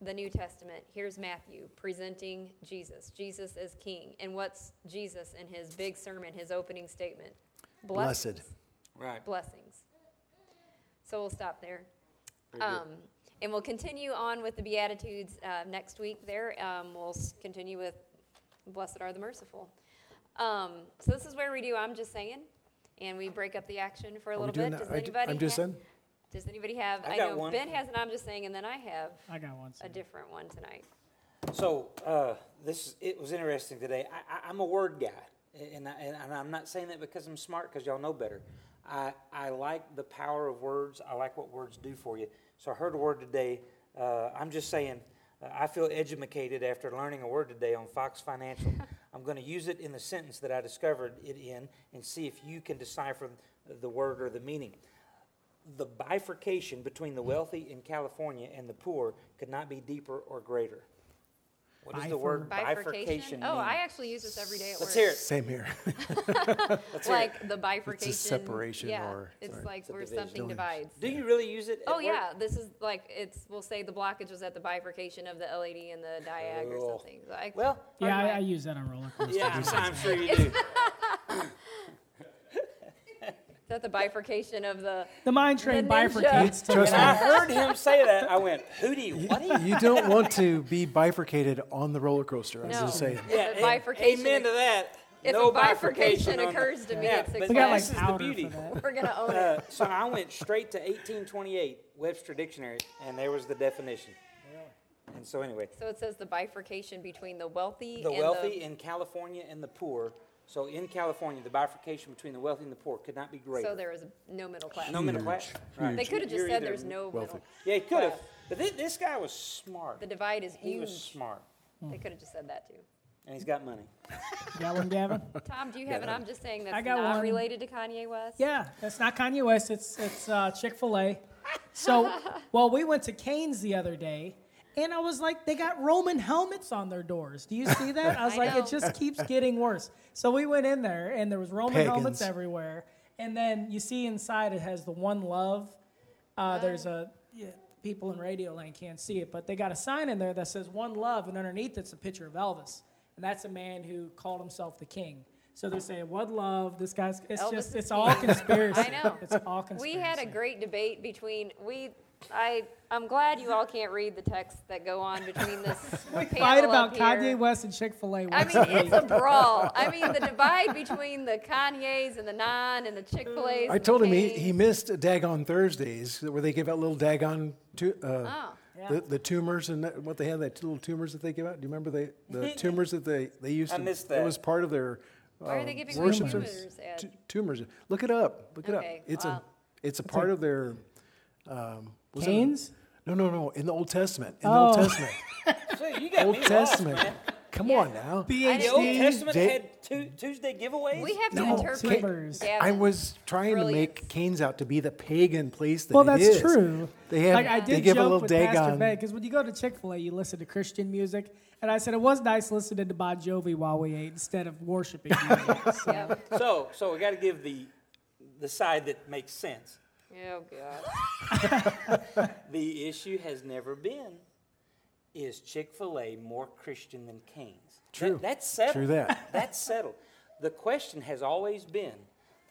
[SPEAKER 1] the New Testament. Here's Matthew presenting Jesus. Jesus is king. And what's Jesus in his big sermon, his opening statement?
[SPEAKER 3] Blessed.
[SPEAKER 2] right.
[SPEAKER 1] Blessings. So we'll stop there. Um, and we'll continue on with the Beatitudes uh, next week there. Um, we'll continue with Blessed are the merciful. Um, so this is where we do I'm just saying, and we break up the action for a
[SPEAKER 3] Are
[SPEAKER 1] little bit. Does anybody
[SPEAKER 3] I'm just
[SPEAKER 1] ha-
[SPEAKER 3] saying.
[SPEAKER 1] Does anybody have?
[SPEAKER 2] I
[SPEAKER 1] I, know
[SPEAKER 2] one.
[SPEAKER 1] Ben has an I'm just saying, and then I have
[SPEAKER 4] I got one.
[SPEAKER 1] a different one tonight.
[SPEAKER 2] So uh, this it was interesting today. I, I, I'm a word guy, and, I, and I'm not saying that because I'm smart, because y'all know better. I, I like the power of words. I like what words do for you. So I heard a word today. Uh, I'm just saying. Uh, I feel educated after learning a word today on Fox Financial. <laughs> I'm going to use it in the sentence that I discovered it in, and see if you can decipher the word or the meaning. The bifurcation between the wealthy in California and the poor could not be deeper or greater. What does the word
[SPEAKER 1] Bifurcation.
[SPEAKER 2] bifurcation mean?
[SPEAKER 1] Oh, I actually use this every day at
[SPEAKER 2] Let's
[SPEAKER 1] work.
[SPEAKER 2] hear it.
[SPEAKER 3] Same here. <laughs>
[SPEAKER 2] Let's hear it.
[SPEAKER 1] Like the bifurcation.
[SPEAKER 3] separation
[SPEAKER 1] yeah,
[SPEAKER 3] or-
[SPEAKER 1] it's
[SPEAKER 3] sorry.
[SPEAKER 1] like
[SPEAKER 2] It's
[SPEAKER 1] where
[SPEAKER 2] division.
[SPEAKER 1] something divides.
[SPEAKER 2] Do you really use it? at
[SPEAKER 1] Oh
[SPEAKER 2] work?
[SPEAKER 1] yeah, this is like it's. We'll say the blockage was at the bifurcation of the LAD and the diag or
[SPEAKER 2] oh.
[SPEAKER 1] something. So I,
[SPEAKER 2] Well,
[SPEAKER 4] Yeah, I, I use that on roller coasters.
[SPEAKER 2] yeah, I'm, I'm sure you do. <laughs>
[SPEAKER 1] is that the bifurcation of the?
[SPEAKER 4] The mind train
[SPEAKER 1] The ninja.
[SPEAKER 4] bifurcates to
[SPEAKER 2] When I heard him say that, I went, "Who do you? What do you?"
[SPEAKER 3] You <laughs> don't want to be bifurcated on the roller coaster. I was
[SPEAKER 1] No.
[SPEAKER 3] just saying.
[SPEAKER 2] Yeah,
[SPEAKER 1] The
[SPEAKER 2] a-
[SPEAKER 1] bifurcation-
[SPEAKER 2] Amen to that.
[SPEAKER 1] If
[SPEAKER 2] no
[SPEAKER 1] a bifurcation
[SPEAKER 2] on the-
[SPEAKER 1] occurs to me
[SPEAKER 2] Yeah,
[SPEAKER 1] at Six
[SPEAKER 2] but
[SPEAKER 4] we got like
[SPEAKER 2] this is the
[SPEAKER 4] powder
[SPEAKER 2] beauty.
[SPEAKER 4] for that.
[SPEAKER 1] We're gonna own it.
[SPEAKER 2] Uh, so I went straight to 1828 Webster Dictionary, and there was the definition. And so anyway,
[SPEAKER 1] So it says the bifurcation between the wealthy
[SPEAKER 2] the
[SPEAKER 1] and
[SPEAKER 2] wealthy in California and the poor. So in California, the bifurcation between the wealthy and the poor could not be
[SPEAKER 1] the.
[SPEAKER 2] greater.
[SPEAKER 1] So there was no middle class.
[SPEAKER 2] no middle class. Right.
[SPEAKER 1] They could have just
[SPEAKER 2] You're
[SPEAKER 1] said
[SPEAKER 2] either-
[SPEAKER 1] there's no
[SPEAKER 3] wealthy.
[SPEAKER 1] middle.
[SPEAKER 2] Yeah, he could have. But this, this guy was smart.
[SPEAKER 1] The divide is easy.
[SPEAKER 2] He was
[SPEAKER 1] huge.
[SPEAKER 2] smart,
[SPEAKER 1] They could have just said that too.
[SPEAKER 2] and he's got money.
[SPEAKER 4] Got one, Gavin?
[SPEAKER 1] Tom, do you have it? I'm just saying that's
[SPEAKER 4] I got
[SPEAKER 1] not
[SPEAKER 4] one.
[SPEAKER 1] related to Kanye West.
[SPEAKER 4] Yeah, that's not Kanye West. It's it's uh, Chick Fil A. So, <laughs> well, we went to Canes the other day, and I was like, they got Roman helmets on their doors. Do you see that? <laughs> I was
[SPEAKER 1] I
[SPEAKER 4] like,
[SPEAKER 1] know.
[SPEAKER 4] it just keeps getting worse. So we went in there, and there was Roman helmets everywhere. And then you see inside, it has the One Love. Uh, there's a yeah, people in Radio Land can't see it, but they got a sign in there that says One Love, and underneath it's a picture of Elvis, and that's a man who called himself the King. So they're saying One Love. This guy's. It's
[SPEAKER 1] Elvis
[SPEAKER 4] just. It's all <laughs> conspiracy.
[SPEAKER 1] I know.
[SPEAKER 4] It's all conspiracy.
[SPEAKER 1] We had a great debate between we. I I'm glad you all can't read the texts that go on between this <laughs>
[SPEAKER 4] We
[SPEAKER 1] panel
[SPEAKER 4] fight about
[SPEAKER 1] up here.
[SPEAKER 4] Kanye West and Chick Fil A.
[SPEAKER 1] I mean, it's a brawl. I mean, the divide between the Kanyes and the non and the Chick Fil A's.
[SPEAKER 3] I told him he, he missed Dagon Thursdays where they give out little Dagon to, uh,
[SPEAKER 1] Oh.
[SPEAKER 3] the, the tumors and that, what they have that little tumors that they give out. Do you remember they, the <laughs> tumors that they, they used
[SPEAKER 2] I
[SPEAKER 3] to?
[SPEAKER 2] missed
[SPEAKER 3] That
[SPEAKER 2] It
[SPEAKER 3] was part of their.
[SPEAKER 1] Why are
[SPEAKER 3] uh,
[SPEAKER 1] they giving
[SPEAKER 3] worship
[SPEAKER 1] tumors
[SPEAKER 3] service.
[SPEAKER 1] at-
[SPEAKER 3] Tu- tumors. Look it up. Look it up. It's
[SPEAKER 1] wow.
[SPEAKER 3] a it's a part of their. Um, was it-
[SPEAKER 4] Canes?
[SPEAKER 3] No, no, no. In the Old Testament. In the Old
[SPEAKER 4] Oh.
[SPEAKER 3] Testament. <laughs>
[SPEAKER 2] So you got
[SPEAKER 3] Old
[SPEAKER 2] me lost,
[SPEAKER 3] Testament.
[SPEAKER 2] man.
[SPEAKER 3] Come
[SPEAKER 1] Yeah.
[SPEAKER 3] on now.
[SPEAKER 2] The Old
[SPEAKER 4] BHD.
[SPEAKER 2] Testament
[SPEAKER 3] They-
[SPEAKER 2] had tu- Tuesday giveaways.
[SPEAKER 1] We have to
[SPEAKER 3] No,
[SPEAKER 1] interpret.
[SPEAKER 4] Timbers.
[SPEAKER 3] I was trying to make
[SPEAKER 1] Brilliance.
[SPEAKER 3] Canes out to be the pagan place that
[SPEAKER 4] Well,
[SPEAKER 3] it
[SPEAKER 4] that's
[SPEAKER 3] is.
[SPEAKER 4] true.
[SPEAKER 3] They have.
[SPEAKER 4] like I
[SPEAKER 3] they
[SPEAKER 4] did
[SPEAKER 3] give a little
[SPEAKER 4] with Pastor
[SPEAKER 3] Dagon.
[SPEAKER 4] Ben because when you go to Chick Fil A, you listen to Christian music, and I said it was nice listening to Bon Jovi while we ate instead of worshiping. music. <laughs>
[SPEAKER 1] Yeah.
[SPEAKER 2] So, so we got to give the the side that makes sense.
[SPEAKER 1] Oh God. <laughs>
[SPEAKER 2] The issue has never been is Chick Fil A more Christian than Canes?
[SPEAKER 3] True.
[SPEAKER 2] That- that's settled.
[SPEAKER 3] True that.
[SPEAKER 2] That's settled. The question has always been,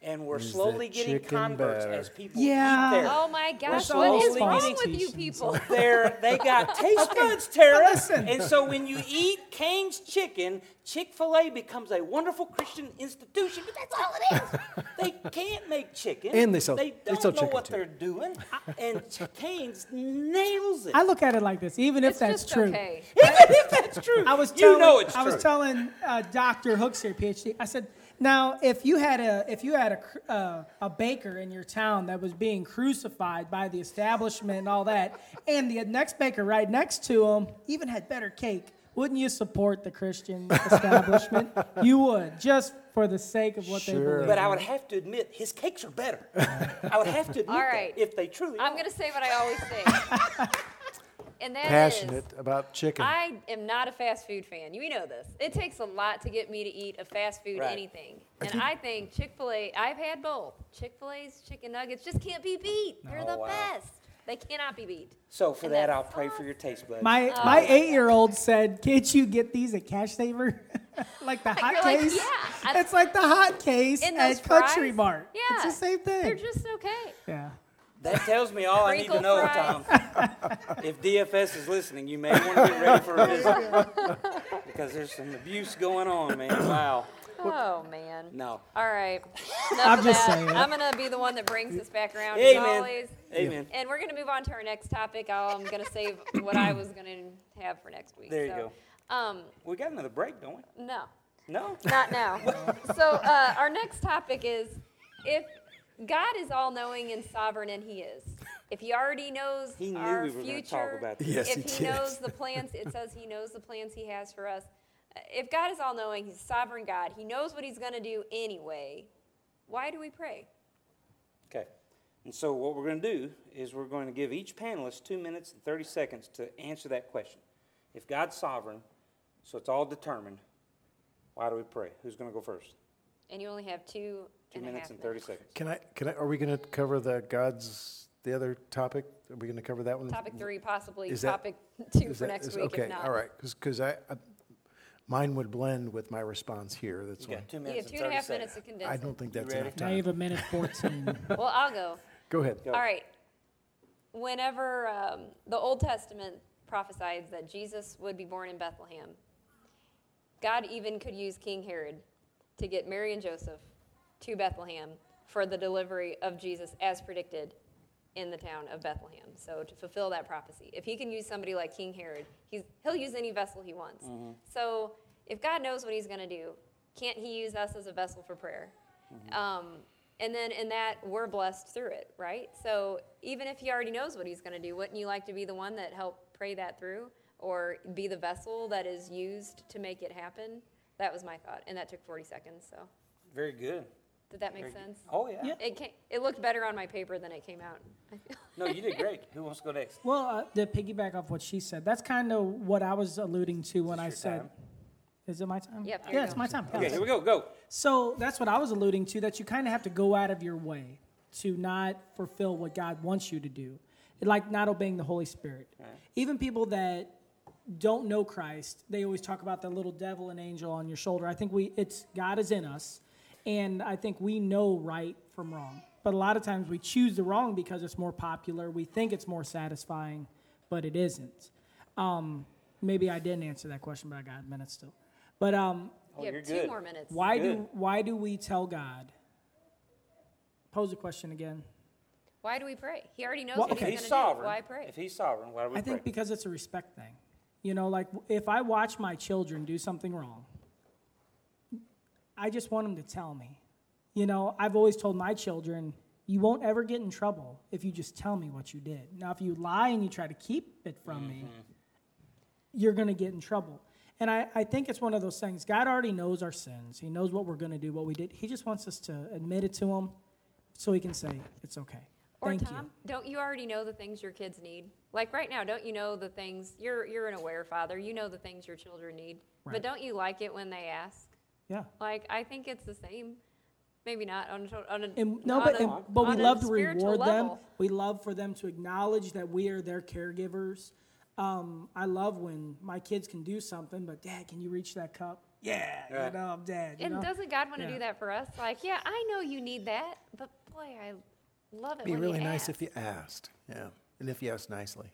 [SPEAKER 2] and we're
[SPEAKER 3] Is
[SPEAKER 2] slowly
[SPEAKER 3] the
[SPEAKER 2] getting
[SPEAKER 3] chicken
[SPEAKER 2] converts
[SPEAKER 3] better?
[SPEAKER 2] as people
[SPEAKER 4] Yeah.
[SPEAKER 2] eat there.
[SPEAKER 1] Oh my gosh.
[SPEAKER 2] We're
[SPEAKER 1] What is
[SPEAKER 2] slowly
[SPEAKER 1] wrong
[SPEAKER 2] getting
[SPEAKER 1] with you people? <laughs>
[SPEAKER 2] They're, they got <laughs> taste buds, Tara. And so when you eat Cane's chicken, Chick fil A becomes a wonderful Christian institution, but that's all it is. <laughs> They can't make chicken.
[SPEAKER 3] And they sell-
[SPEAKER 2] They
[SPEAKER 3] they
[SPEAKER 2] don't
[SPEAKER 3] sell
[SPEAKER 2] know
[SPEAKER 3] chicken,
[SPEAKER 2] what
[SPEAKER 3] too.
[SPEAKER 2] they're doing. And Cane's nails it.
[SPEAKER 4] I look at it like this: even if
[SPEAKER 1] It's
[SPEAKER 4] that's
[SPEAKER 1] just
[SPEAKER 4] true,
[SPEAKER 1] okay.
[SPEAKER 2] Even if that's true.
[SPEAKER 4] I was
[SPEAKER 2] you
[SPEAKER 4] telling,
[SPEAKER 2] know it's
[SPEAKER 4] I was telling uh, Doctor Hooks here, PhD. I said, now if you had a if you had a uh, a baker in your town that was being crucified by the establishment and all that, and the next baker right next to him even had better cake, wouldn't you support the Christian <laughs> establishment? you would, just for the sake of what they
[SPEAKER 3] Sure.
[SPEAKER 4] believe.
[SPEAKER 2] But I would have to admit, his cakes are better. I would have to admit
[SPEAKER 1] All right.
[SPEAKER 2] that if they truly
[SPEAKER 1] I'm gonna say what I always say. <laughs> and that is,
[SPEAKER 3] Passionate about chicken.
[SPEAKER 1] I am not a fast food fan. You know this. It takes a lot to get me to eat a fast food
[SPEAKER 2] Right.
[SPEAKER 1] anything. And I think Chick fil A, I've had both. Chick fil A's chicken nuggets just can't be beat. They're oh, the
[SPEAKER 2] Oh, wow.
[SPEAKER 1] best. They cannot be beat.
[SPEAKER 2] So for
[SPEAKER 1] And
[SPEAKER 2] that,
[SPEAKER 1] that
[SPEAKER 2] I'll pray for your taste buds.
[SPEAKER 4] My
[SPEAKER 1] Oh.
[SPEAKER 4] my eight year old said, "Can't you get these at Cash Saver, <laughs> like the hot
[SPEAKER 1] You're like,
[SPEAKER 4] case?
[SPEAKER 1] "Yeah."
[SPEAKER 4] It's like the hot case at
[SPEAKER 1] those
[SPEAKER 4] Country? Mart.
[SPEAKER 1] Yeah.
[SPEAKER 4] it's the same thing.
[SPEAKER 1] They're just okay.
[SPEAKER 4] yeah.
[SPEAKER 2] That tells me all I need to know,
[SPEAKER 1] fries.
[SPEAKER 2] Tom. If DFS is listening, you may want to get ready for a <laughs> visit because there's some abuse going on, man. Wow.
[SPEAKER 1] Oh man.
[SPEAKER 2] No.
[SPEAKER 1] All right. <laughs> Enough
[SPEAKER 4] I'm
[SPEAKER 1] of
[SPEAKER 4] just
[SPEAKER 1] that.
[SPEAKER 4] saying.
[SPEAKER 1] I'm gonna be the one that brings this back around as
[SPEAKER 2] Amen.
[SPEAKER 1] always.
[SPEAKER 2] Amen.
[SPEAKER 1] And we're gonna move on to our next topic. I'm gonna save what I was gonna have for next week.
[SPEAKER 2] There you
[SPEAKER 1] so, go. Um,
[SPEAKER 2] We got another break, don't we?
[SPEAKER 1] no,
[SPEAKER 2] No.
[SPEAKER 1] not now. <laughs> so uh, our next topic is if God is all knowing and sovereign, and He is. If He already knows
[SPEAKER 2] He knew
[SPEAKER 1] our
[SPEAKER 2] we were
[SPEAKER 1] future,
[SPEAKER 2] talk about this.
[SPEAKER 3] Yes,
[SPEAKER 1] if
[SPEAKER 3] he
[SPEAKER 1] He
[SPEAKER 3] did.
[SPEAKER 1] knows the <laughs> plans, it says He knows the plans He has for us. If God is all knowing, He's a sovereign God. He knows what He's going to do anyway. Why do we pray?
[SPEAKER 2] Okay. And so what we're going to do is we're going to give each panelist two minutes and 30 seconds to answer that question. If God's sovereign, So it's all determined. Why do we pray? Who's going to go first?
[SPEAKER 1] And you only have two
[SPEAKER 2] Two
[SPEAKER 1] and a
[SPEAKER 2] minutes
[SPEAKER 1] half
[SPEAKER 2] and 30
[SPEAKER 1] minutes.
[SPEAKER 2] seconds.
[SPEAKER 3] Can I, can I, are we going to cover the God's, the other topic? Are we going to cover that one?
[SPEAKER 1] Topic three, possibly
[SPEAKER 3] Is that-
[SPEAKER 1] topic two
[SPEAKER 3] Is
[SPEAKER 1] for
[SPEAKER 3] that-
[SPEAKER 1] next
[SPEAKER 3] is-
[SPEAKER 1] week,
[SPEAKER 3] Okay,
[SPEAKER 1] if not.
[SPEAKER 3] all right, because, I, I- mine would blend with my response here, that's
[SPEAKER 2] You
[SPEAKER 3] why.
[SPEAKER 2] got two
[SPEAKER 1] You
[SPEAKER 2] minutes
[SPEAKER 1] have two and a
[SPEAKER 2] 30
[SPEAKER 1] half minutes
[SPEAKER 2] seconds.
[SPEAKER 1] to condense
[SPEAKER 3] I
[SPEAKER 1] it.
[SPEAKER 3] don't think
[SPEAKER 2] You
[SPEAKER 3] that's
[SPEAKER 2] ready?
[SPEAKER 3] enough
[SPEAKER 4] Now you
[SPEAKER 3] time.
[SPEAKER 4] have a minute 14. <laughs>
[SPEAKER 1] Well, I'll go.
[SPEAKER 3] Go ahead.
[SPEAKER 2] Go.
[SPEAKER 1] All right. Whenever um, the Old Testament prophesied that Jesus would be born in Bethlehem, God even could use King Herod to get Mary and Joseph to Bethlehem for the delivery of Jesus as predicted in the town of Bethlehem. So to fulfill that prophecy, if he can use somebody like King Herod, he's, he'll use any vessel he wants. So if God knows what he's going to do, can't he use us as a vessel for prayer? Um, and then in that, we're blessed through it, right? So even if he already knows what he's going to do, wouldn't you like to be the one that helped pray that through or be the vessel that is used to make it happen? That was my thought, and that took 40 seconds. So
[SPEAKER 2] Very good.
[SPEAKER 1] Did that make sense?
[SPEAKER 2] Oh, yeah.
[SPEAKER 4] Yeah.
[SPEAKER 1] It, came, it looked better on my paper than it came out. <laughs>
[SPEAKER 2] No, you did great. Who wants to go next?
[SPEAKER 4] well, uh, to piggyback off what she said, that's kind of what I was alluding to when I said,
[SPEAKER 2] time?
[SPEAKER 4] "Is it my time?"
[SPEAKER 1] Yep,
[SPEAKER 4] Yeah, it's my time.
[SPEAKER 2] Okay, here we go. Go.
[SPEAKER 4] So that's what I was alluding to. That you kind of have to go out of your way to not fulfill what God wants you to do, like not obeying the Holy Spirit. Even people that don't know Christ, they always talk about the little devil and angel on your shoulder. I think we it's God is in us, and I think we know right from wrong. But a lot of times we choose the wrong because it's more popular. We think it's more satisfying, but it isn't. Um, maybe I didn't answer that question, but I got minutes still. But um,
[SPEAKER 2] Oh,
[SPEAKER 1] you have two
[SPEAKER 2] good.
[SPEAKER 1] more minutes.
[SPEAKER 4] why
[SPEAKER 2] Good.
[SPEAKER 4] do why do we tell God? Pose the question again.
[SPEAKER 1] Why do we pray? He already knows
[SPEAKER 4] Well,
[SPEAKER 1] what
[SPEAKER 4] okay.
[SPEAKER 1] he's
[SPEAKER 2] he's
[SPEAKER 1] going to do.
[SPEAKER 2] sovereign,
[SPEAKER 1] Why pray?
[SPEAKER 2] if he's sovereign, why do we
[SPEAKER 4] I
[SPEAKER 2] pray?
[SPEAKER 4] think because it's a respect thing. You know, like if I watch my children do something wrong, I just want them to tell me. You know, I've always told my children, you won't ever get in trouble if you just tell me what you did. Now, if you lie and you try to keep it from me, mm-hmm. you're going to get in trouble. And I, I think it's one of those things. God already knows our sins. He knows what we're going to do, what we did. He just wants us to admit it to Him so He can say, it's okay.
[SPEAKER 1] Or
[SPEAKER 4] Thank
[SPEAKER 1] Tom,
[SPEAKER 4] you.
[SPEAKER 1] don't you already know the things your kids need? Like right now, don't you know the things you're you're an aware father? You know the things your children need.
[SPEAKER 4] Right.
[SPEAKER 1] But don't you like it when they ask?
[SPEAKER 4] Yeah.
[SPEAKER 1] Like I think it's the same. Maybe not on a, to- on a
[SPEAKER 4] And, no,
[SPEAKER 1] on
[SPEAKER 4] but,
[SPEAKER 1] a-
[SPEAKER 4] and, but we
[SPEAKER 1] on a
[SPEAKER 4] love to
[SPEAKER 1] spiritual
[SPEAKER 4] reward them.
[SPEAKER 1] level.
[SPEAKER 4] We love for them to acknowledge that we are their caregivers. Um, I love when my kids can do something, but Dad, can you reach that cup? Yeah,
[SPEAKER 2] Right.
[SPEAKER 4] you know, I'm Dad. You
[SPEAKER 1] And
[SPEAKER 4] know?
[SPEAKER 1] doesn't God want to
[SPEAKER 4] Yeah.
[SPEAKER 1] do that for us? Like, yeah, I know you need that, but boy, I love it
[SPEAKER 3] Be
[SPEAKER 1] when
[SPEAKER 3] really
[SPEAKER 1] you
[SPEAKER 3] nice
[SPEAKER 1] ask.
[SPEAKER 3] if you asked, yeah, and if you asked nicely.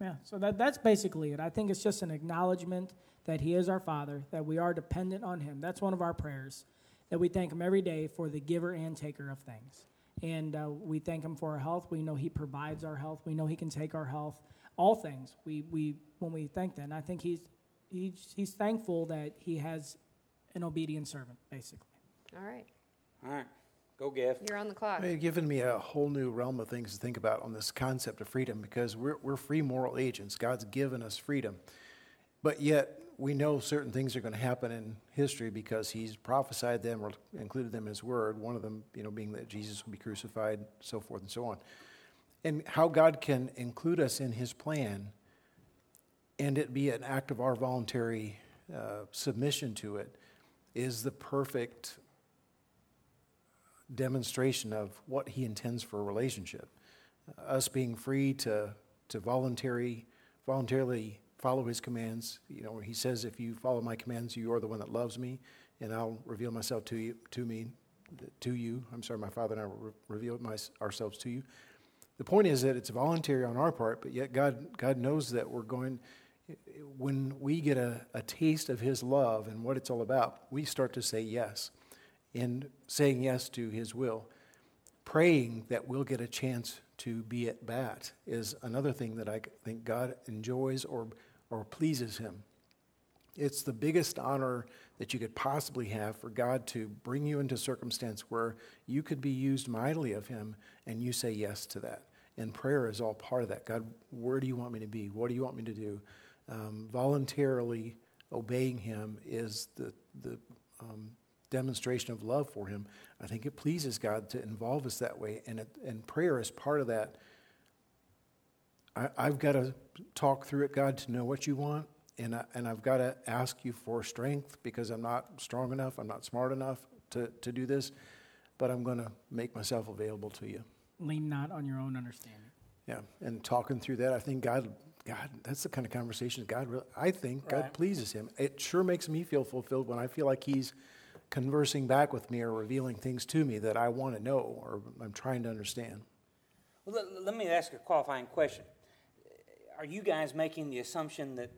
[SPEAKER 4] Yeah, so that, that's basically it. I think it's just an acknowledgement that He is our Father, that we are dependent on Him. That's one of our prayers, that we thank Him every day for the giver and taker of things. And uh, we thank Him for our health. We know He provides our health. We know He can take our health, all things. We, we when we thank that, and I think He's He's, he's thankful that He has an obedient servant, basically.
[SPEAKER 1] All right,
[SPEAKER 2] All right. Go, Gav.
[SPEAKER 1] you're on the clock.
[SPEAKER 3] Well, You've given me a whole new realm of things to think about on this concept of freedom because we're, we're free moral agents. God's given us freedom. But yet, we know certain things are going to happen in history because He's prophesied them or included them in His Word. One of them, you know, being that Jesus will be crucified, so forth and so on. And how God can include us in His plan and it be an act of our voluntary uh, submission to it is the perfect demonstration of what he intends for a relationship. Us being free to, to voluntary, voluntarily follow his commands. You know, he says, if you follow my commands, you are the one that loves me, and I'll reveal myself to you, to me, to you. I'm sorry, my Father and I will re- reveal my, ourselves to you. The point is that it's voluntary on our part, but yet God, God knows that we're going, when we get a, a taste of His love and what it's all about, we start to say yes. And saying yes to His will. Praying that we'll get a chance to be at bat is another thing that I think God enjoys or, or pleases Him. It's the biggest honor that you could possibly have for God to bring you into circumstance where you could be used mightily of Him and you say yes to that. And prayer is all part of that. God, where do you want me to be? What do you want me to do? Um, voluntarily obeying Him is the, the um, demonstration of love for Him. I think it pleases God to involve us that way. And, it, and prayer is part of that I, I've got to talk through it, God, to know what you want. and, I, and I've got to ask you for strength because I'm not strong enough, I'm not smart enough to, to do this, but I'm going to make myself available to you.
[SPEAKER 4] Lean not on your own understanding.
[SPEAKER 3] Yeah, and talking through that, I think God, God, that's the kind of conversation God. Really, I think God pleases Him. It sure makes me feel fulfilled when I feel like He's conversing back with me or revealing things to me that I want to know or I'm trying to understand.
[SPEAKER 2] Well, let, let me ask a qualifying question. Are you guys making the assumption that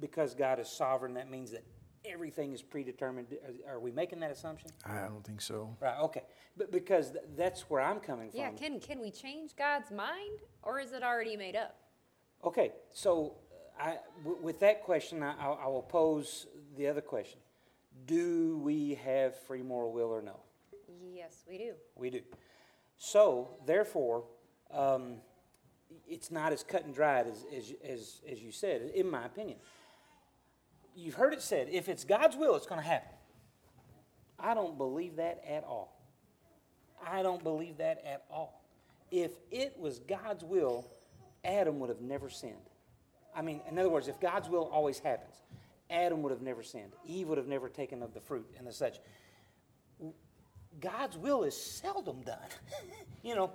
[SPEAKER 2] because God is sovereign, that means that everything is predetermined? Are, are we making that assumption?
[SPEAKER 3] I don't think so.
[SPEAKER 2] Right, okay. But because th- that's where I'm coming from.
[SPEAKER 1] Yeah, can, can we change God's mind or is it already made up?
[SPEAKER 2] Okay, so uh, I, w- with that question, I, I I will pose the other question. Do we have free moral will or no?
[SPEAKER 1] Yes, we do.
[SPEAKER 2] We do. So, therefore, um, it's not as cut and dried as, as, as, as you said, in my opinion. You've heard it said, if it's God's will, it's going to happen. I don't believe that at all. I don't believe that at all. If it was God's will, Adam would have never sinned. I mean, in other words, if God's will always happens, Adam would have never sinned. Eve would have never taken of the fruit and the such. God's will is seldom done, <laughs> you know,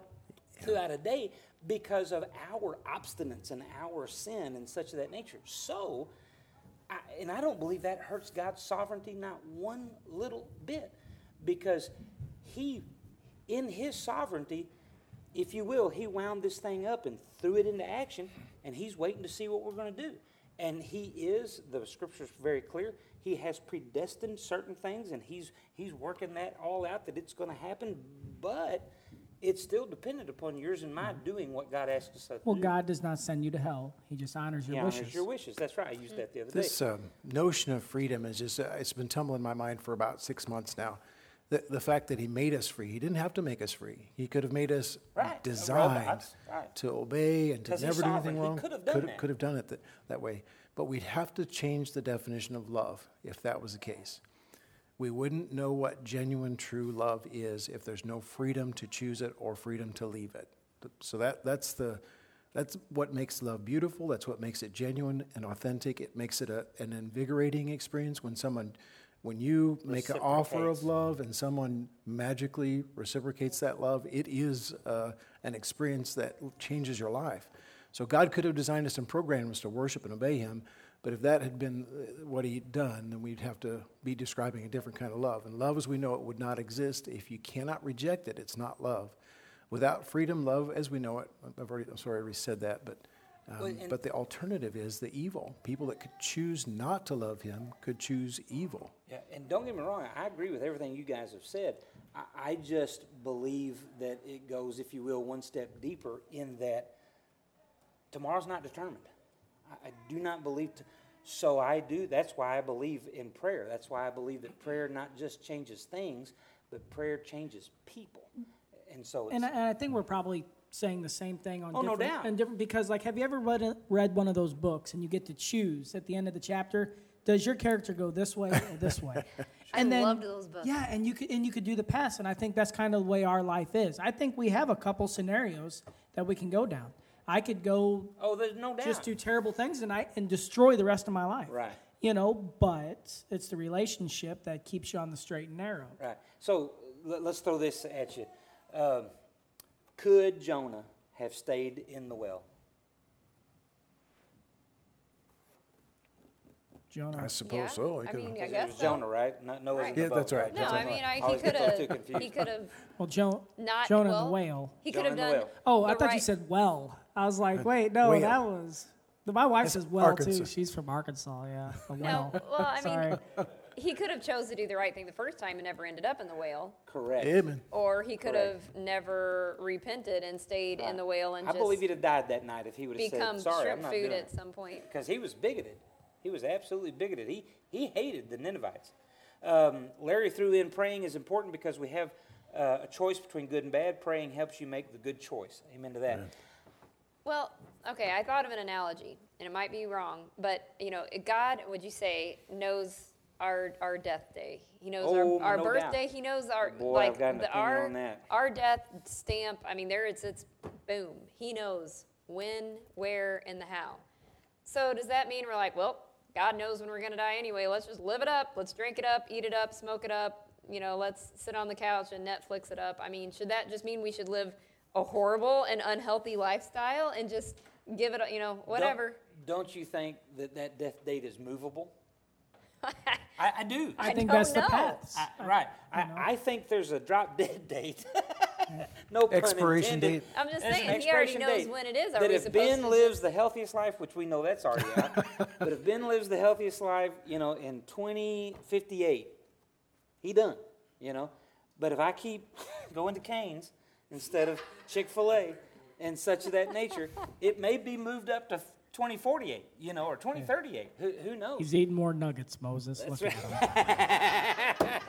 [SPEAKER 2] throughout a day because of our obstinance and our sin and such of that nature. So, I, and I don't believe that hurts God's sovereignty not one little bit because He, in His sovereignty, if you will, He wound this thing up and threw it into action, and He's waiting to see what we're going to do. And He is, the scripture's very clear, He has predestined certain things, and He's, he's working that all out that it's going to happen, but it's still dependent upon yours and my doing what God asks us to do. Well.
[SPEAKER 4] God does not send you to hell. He just honors your
[SPEAKER 2] He
[SPEAKER 4] wishes.
[SPEAKER 2] honors your wishes. That's right. I used that the other
[SPEAKER 3] This
[SPEAKER 2] day.
[SPEAKER 3] um, notion of freedom is just, uh, it's been tumbling in my mind for about six months now. The, the fact that he made us free, he didn't have to make us free. He could have made us
[SPEAKER 2] Right,
[SPEAKER 3] designed
[SPEAKER 2] robots, right.
[SPEAKER 3] to obey and to never do anything
[SPEAKER 2] sovereign. He
[SPEAKER 3] wrong.
[SPEAKER 2] could have done
[SPEAKER 3] could,
[SPEAKER 2] that.
[SPEAKER 3] could have done it that, that way. But we'd have to change the definition of love if that was the case. We wouldn't know what genuine, true love is if there's no freedom to choose it or freedom to leave it. So that, that's, the, that's what makes love beautiful. That's what makes it genuine and authentic. It makes it a, an invigorating experience when someone, when you make an offer of love and someone magically reciprocates that love, it is uh, an experience that changes your life. So God could have designed us and programmed us to worship and obey Him, but if that had been uh, what He'd done, then we'd have to be describing a different kind of love. And love as we know it would not exist. If you cannot reject it, it's not love. Without freedom, love as we know it, I've already, I'm sorry, I already said that, but, um,
[SPEAKER 2] Well,
[SPEAKER 3] but the alternative is the evil. People that could choose not to love Him could choose evil.
[SPEAKER 2] Yeah, and don't get me wrong, I agree with everything you guys have said. I, I just believe that it goes, if you will, one step deeper in that tomorrow's not determined. I, I do not believe, t- so I do, that's why I believe in prayer. That's why I believe that prayer not just changes things, but prayer changes people. And so it's,
[SPEAKER 4] And I, and I think we're probably saying the same thing on
[SPEAKER 2] Oh, no
[SPEAKER 4] different,
[SPEAKER 2] doubt.
[SPEAKER 4] and different because like have you ever read a- read one of those books and you get to choose at the end of the chapter does your character go this way or this way? <laughs>
[SPEAKER 1] I loved those books.
[SPEAKER 4] Yeah, and you could and you could do the pass, and I think that's kind of the way our life is. I think we have a couple scenarios that we can go down. I could go
[SPEAKER 2] oh, there's no doubt.
[SPEAKER 4] just do terrible things and I and destroy the rest of my life.
[SPEAKER 2] Right.
[SPEAKER 4] You know, but it's the relationship that keeps you on the straight and narrow.
[SPEAKER 2] Right. So let, us throw this at you. Um, could Jonah have stayed in the well?
[SPEAKER 4] Jonah.
[SPEAKER 3] I suppose
[SPEAKER 1] Yeah,
[SPEAKER 3] so. He
[SPEAKER 1] I
[SPEAKER 3] could've-
[SPEAKER 1] mean, I
[SPEAKER 2] Because it
[SPEAKER 1] guess
[SPEAKER 2] was
[SPEAKER 1] so.
[SPEAKER 2] Jonah, right? No, Noah's in
[SPEAKER 3] Yeah,
[SPEAKER 2] boat,
[SPEAKER 3] that's right.
[SPEAKER 1] No,
[SPEAKER 3] That's
[SPEAKER 1] I
[SPEAKER 3] right.
[SPEAKER 1] mean, I, he could have. He could have
[SPEAKER 4] Well, Jo-
[SPEAKER 1] not
[SPEAKER 4] Jonah
[SPEAKER 1] well,
[SPEAKER 4] the whale.
[SPEAKER 1] He could have done.
[SPEAKER 2] whale.
[SPEAKER 4] Oh, I
[SPEAKER 1] the
[SPEAKER 4] thought you said well. I was like, wait, no,
[SPEAKER 3] Whale.
[SPEAKER 4] that was. My wife
[SPEAKER 3] That's
[SPEAKER 4] says well
[SPEAKER 3] Arkansas.
[SPEAKER 4] too. She's from Arkansas. Yeah, a
[SPEAKER 1] No,
[SPEAKER 4] well.
[SPEAKER 1] well, I mean, he could have chose to do the right thing the first time and never ended up in the whale,
[SPEAKER 2] Correct.
[SPEAKER 3] Amen.
[SPEAKER 1] or he could have never repented and stayed in the whale and
[SPEAKER 2] I
[SPEAKER 1] just
[SPEAKER 2] believe he'd have died that night if he would have
[SPEAKER 1] become
[SPEAKER 2] said, "Sorry, I'm not
[SPEAKER 1] food
[SPEAKER 2] doing
[SPEAKER 1] at
[SPEAKER 2] it."
[SPEAKER 1] some point.
[SPEAKER 2] Because he was bigoted. He was absolutely bigoted. He he hated the Ninevites. Um, Larry threw in praying is important because we have uh, a choice between good and bad. Praying helps you make the good choice. Amen to that.
[SPEAKER 1] Well, okay, I thought of an analogy, and it might be wrong, but you know, God, would you say, knows our our death day? He knows
[SPEAKER 2] Oh,
[SPEAKER 1] our, our
[SPEAKER 2] no
[SPEAKER 1] birthday.
[SPEAKER 2] doubt.
[SPEAKER 1] He knows our
[SPEAKER 2] Boy,
[SPEAKER 1] like the, our our death stamp. I mean, there it's it's boom. He knows when, where, and the how. So does that mean we're like, well, God knows when we're going to die anyway. Let's just live it up. Let's drink it up, eat it up, smoke it up. You know, let's sit on the couch and Netflix it up. I mean, should that just mean we should live a horrible and unhealthy lifestyle and just give it, a- you know, whatever?
[SPEAKER 2] Don't, don't you think that that death date is movable? <laughs> I, I do.
[SPEAKER 4] I,
[SPEAKER 1] I
[SPEAKER 4] think
[SPEAKER 1] don't
[SPEAKER 4] that's the path.
[SPEAKER 2] I, right. I, I think there's a drop dead date. <laughs> no pun
[SPEAKER 3] Expiration
[SPEAKER 2] intended.
[SPEAKER 3] date.
[SPEAKER 1] I'm just
[SPEAKER 2] There's
[SPEAKER 1] saying, he already
[SPEAKER 2] expiration
[SPEAKER 1] knows
[SPEAKER 2] date
[SPEAKER 1] when it is. Are
[SPEAKER 2] that
[SPEAKER 1] we
[SPEAKER 2] if Ben
[SPEAKER 1] to
[SPEAKER 2] lives
[SPEAKER 1] just-
[SPEAKER 2] the healthiest life, which we know that's already out, <laughs> but if Ben lives the healthiest life, you know, in 2058, he done, you know. But if I keep going to Canes instead of Chick Fil A and such of that nature, <laughs> it may be moved up to 2048, you know, or 2038. Who, who knows?
[SPEAKER 4] He's eating more nuggets, Moses. Look at him. <laughs>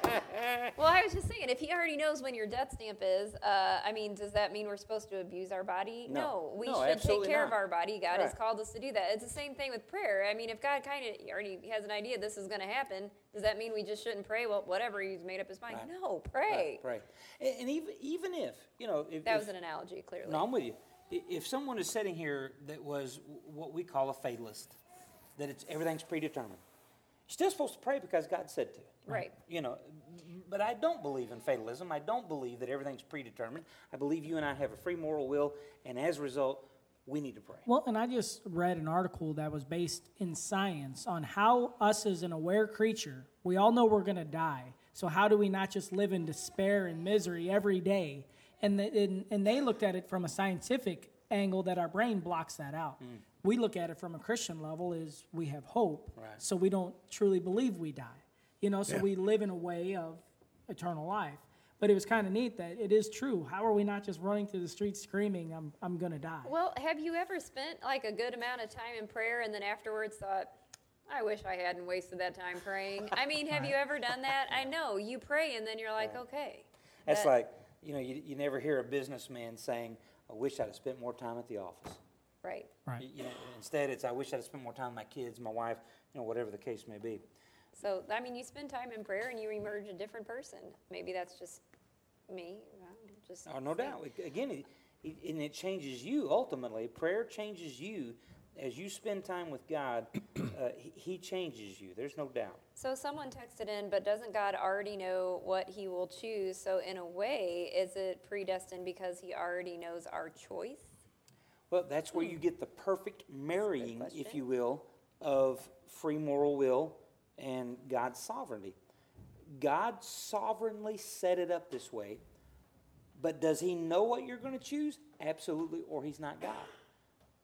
[SPEAKER 1] Well, I was just saying, if he already knows when your death stamp is, uh, I mean, does that mean we're supposed to abuse our body?
[SPEAKER 2] No.
[SPEAKER 1] we
[SPEAKER 2] No,
[SPEAKER 1] should take care of our body. God has called us to do that. It's the same thing with prayer. I mean, if God kind of already has an idea this is going to happen, does that mean we just shouldn't pray? Well, whatever, he's made up his mind.
[SPEAKER 2] Right.
[SPEAKER 1] No, pray.
[SPEAKER 2] Right, right. And, and even even if you know, if,
[SPEAKER 1] That
[SPEAKER 2] if-
[SPEAKER 1] was an analogy, clearly.
[SPEAKER 2] No, I'm with you. If someone is sitting here that was what we call a fatalist, that it's everything's predetermined, you're still supposed to pray because God said to.
[SPEAKER 1] Right.
[SPEAKER 2] You know, but I don't believe in fatalism. I don't believe that everything's predetermined. I believe you and I have a free moral will, and as a result, we need to pray.
[SPEAKER 4] Well, and I just read an article that was based in science on how us as an aware creature, we all know we're going to die. So how do we not just live in despair and misery every day? And, the, and, and they looked at it from a scientific angle that our brain blocks that out. Mm. We look at it from a Christian level is we have hope,
[SPEAKER 2] Right.
[SPEAKER 4] so we don't truly believe we die. You know, so
[SPEAKER 3] Yeah.
[SPEAKER 4] we live in a way of eternal life. But it was kind of neat that it is true. How are we not just running through the streets screaming, I'm, I'm going to die?
[SPEAKER 1] Well, have you ever spent like a good amount of time in prayer and then afterwards thought, I wish I hadn't wasted that time praying? I mean, have you ever done that? I know. You pray and then you're like, okay.
[SPEAKER 2] That's
[SPEAKER 1] that-
[SPEAKER 2] like, you know, you, you never hear a businessman saying, I wish I'd have spent more time at the office.
[SPEAKER 1] Right.
[SPEAKER 4] Right.
[SPEAKER 2] Y- You know, instead, it's, I wish I'd have spent more time with my kids, my wife, you know, whatever the case may be.
[SPEAKER 1] So, I mean, you spend time in prayer and you emerge a different person. Maybe that's just me. Just
[SPEAKER 2] Oh, no doubt. Again, it, it, and it changes you ultimately. Prayer changes you. As you spend time with God, uh, he, he changes you. There's no doubt.
[SPEAKER 1] So, someone texted in, but doesn't God already know what He will choose? So, in a way, is it predestined because He already knows our choice?
[SPEAKER 2] Well, that's where you get the perfect marrying, if you will, of free moral will and God's sovereignty. God sovereignly set it up this way, but does He know what you're going to choose? Absolutely, or He's not God.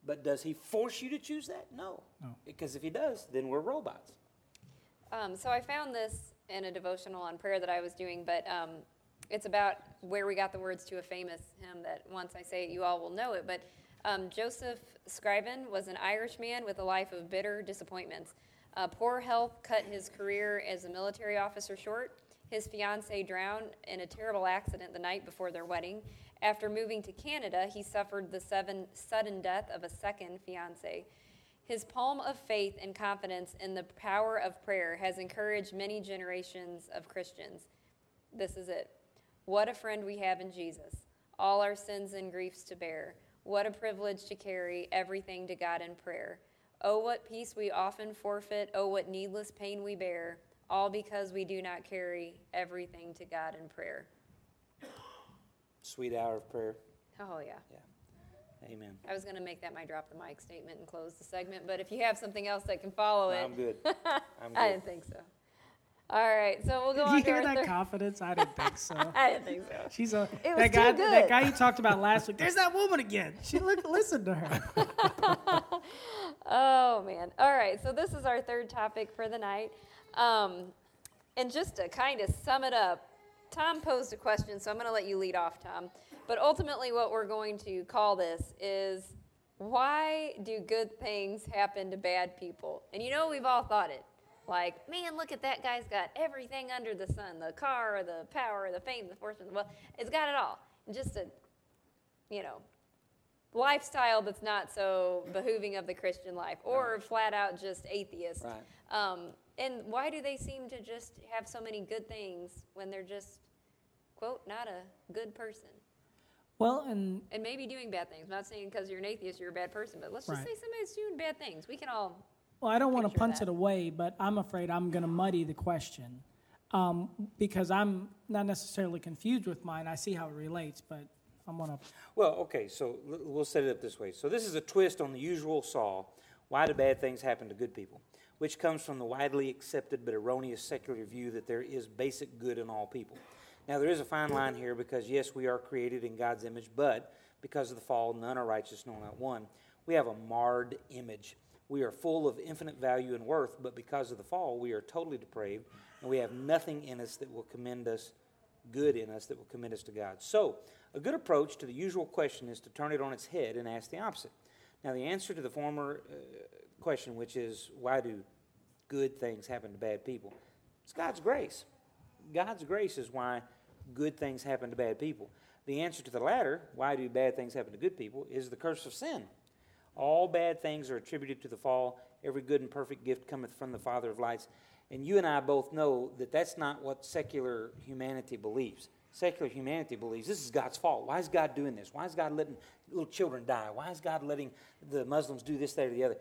[SPEAKER 2] But does He force you to choose that? No.
[SPEAKER 4] No.
[SPEAKER 2] Because if He does, then we're robots.
[SPEAKER 1] Um, so I found this in a devotional on prayer that I was doing, but um, it's about where we got the words to a famous hymn that once I say it, you all will know it. But um, Joseph Scriven was an Irishman with a life of bitter disappointments. Uh, poor health cut his career as a military officer short. His fiancee drowned in a terrible accident the night before their wedding. After moving to Canada, he suffered the seven, sudden death of a second fiancee. His poem of faith and confidence in the power of prayer has encouraged many generations of Christians. This is it. What a friend we have in Jesus, all our sins and griefs to bear. What a privilege to carry everything to God in prayer. Oh, what peace we often forfeit. Oh, what needless pain we bear. All because we do not carry everything to God in prayer.
[SPEAKER 2] Sweet hour of prayer.
[SPEAKER 1] Oh, yeah. Yeah.
[SPEAKER 2] Amen.
[SPEAKER 1] I was going to make that my drop the mic statement and close the segment, but if you have something else that can follow it,
[SPEAKER 2] I'm good. <laughs> I'm
[SPEAKER 1] I didn't think so. All right, so we'll go
[SPEAKER 4] Did
[SPEAKER 1] on
[SPEAKER 4] you hear that
[SPEAKER 1] third.
[SPEAKER 4] confidence? I didn't think so. <laughs>
[SPEAKER 1] I didn't think so.
[SPEAKER 4] She's a
[SPEAKER 1] It was
[SPEAKER 4] that guy. That guy you talked about last week. There's that woman again. She look, <laughs> listen to her. <laughs>
[SPEAKER 1] Oh man! All right, so this is our third topic for the night, um, and just to kind of sum it up, Tom posed a question, so I'm going to let you lead off, Tom. But ultimately, what we're going to call this is why do good things happen to bad people? And you know, we've all thought it. Like, man, look at that guy's got everything under the sun the car, the power, the fame, the fortune. Well, it's got it all. Just a, you know, lifestyle that's not so behooving of the Christian life, or flat out just atheist.
[SPEAKER 2] Right.
[SPEAKER 1] Um, and why do they seem to just have so many good things when they're just, quote, not a good person?
[SPEAKER 4] Well, and
[SPEAKER 1] and maybe doing bad things. I'm not saying because you're an atheist you're a bad person, but let's just
[SPEAKER 4] Right.
[SPEAKER 1] say somebody's doing bad things. We can all.
[SPEAKER 4] Well, I don't want to
[SPEAKER 1] picture
[SPEAKER 4] punt
[SPEAKER 1] that.
[SPEAKER 4] it away, but I'm afraid I'm going to muddy the question um, because I'm not necessarily confused with mine. I see how it relates, but I'm going to.
[SPEAKER 2] Well, okay, so l- we'll set it up this way. So this is a twist on the usual saw. Why do bad things happen to good people? Which comes from the widely accepted but erroneous secular view that there is basic good in all people. Now, there is a fine line here because, yes, we are created in God's image, but because of the fall, none are righteous, no, not one. We have a marred image. We are full of infinite value and worth, but because of the fall, we are totally depraved, and we have nothing in us that will commend us good in us that will commend us to God. So, a good approach to the usual question is to turn it on its head and ask the opposite. Now, the answer to the former uh, question, which is why do good things happen to bad people, it's God's grace. God's grace is why good things happen to bad people. The answer to the latter, why do bad things happen to good people, is the curse of sin. All bad things are attributed to the fall. Every good and perfect gift cometh from the Father of lights. And you and I both know that that's not what secular humanity believes. Secular humanity believes this is God's fault. Why is God doing this? Why is God letting little children die? Why is God letting the Muslims do this, that, or the other?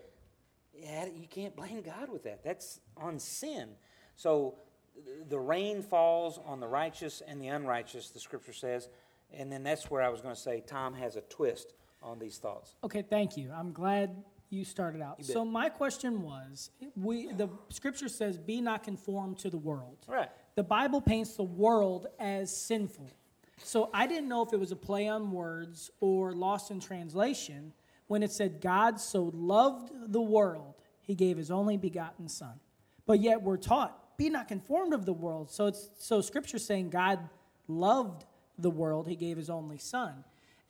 [SPEAKER 2] Yeah, you can't blame God with that. That's on sin. So the rain falls on the righteous and the unrighteous, the scripture says. And then that's where I was going to say Tom has a twist on these thoughts.
[SPEAKER 4] Okay, thank you. I'm glad you started out.
[SPEAKER 2] You.
[SPEAKER 4] So my question was, we the scripture says, "Be not conformed to the world."
[SPEAKER 2] Right.
[SPEAKER 4] The Bible paints the world as sinful. So I didn't know if it was a play on words or lost in translation when it said, God so loved the world, he gave his only begotten Son. But yet we're taught, be not conformed of the world. So it's so scripture saying God loved the world, he gave his only Son.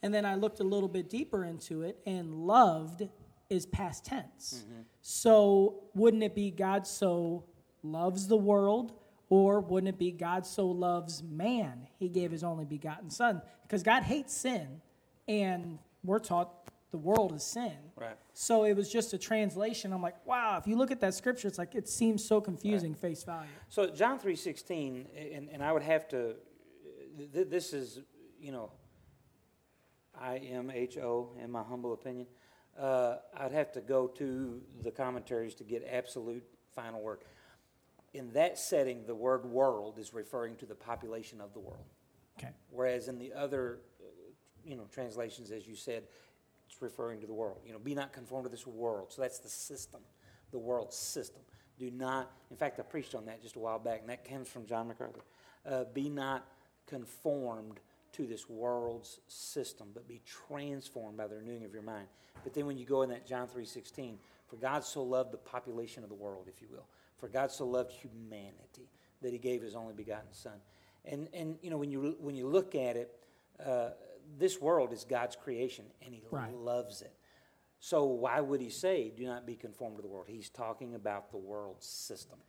[SPEAKER 4] And then I looked a little bit deeper into it, and loved is past tense. Mm-hmm. So wouldn't it be God so loves the world? Or wouldn't it be God so loves man, he gave his only begotten son? Because God hates sin, and we're taught the world is sin.
[SPEAKER 2] Right.
[SPEAKER 4] So it was just a translation. I'm like, wow, if you look at that scripture, it's like it seems so confusing face value.
[SPEAKER 2] So John three sixteen, and, and I would have to. Th- this is, you know, I M H O, in my humble opinion. Uh, I'd have to go to the commentaries to get absolute final word. In that setting, the word "world" is referring to the population of the world,
[SPEAKER 4] Okay.
[SPEAKER 2] whereas in the other, you know, translations, as you said, it's referring to the world. You know, be not conformed to this world. So that's the system, the world system. Do not. In fact, I preached on that just a while back, and that comes from John MacArthur. Uh, be not conformed to this world's system, but be transformed by the renewing of your mind. But then when you go in that John 3:16, for God so loved the population of the world, if you will. For God so loved humanity that he gave his only begotten son. And and you know when you when you look at it, uh, this world is God's creation and he
[SPEAKER 4] Right.
[SPEAKER 2] loves it. So why would he say, "Do not be conformed to the world"? He's talking about the world system.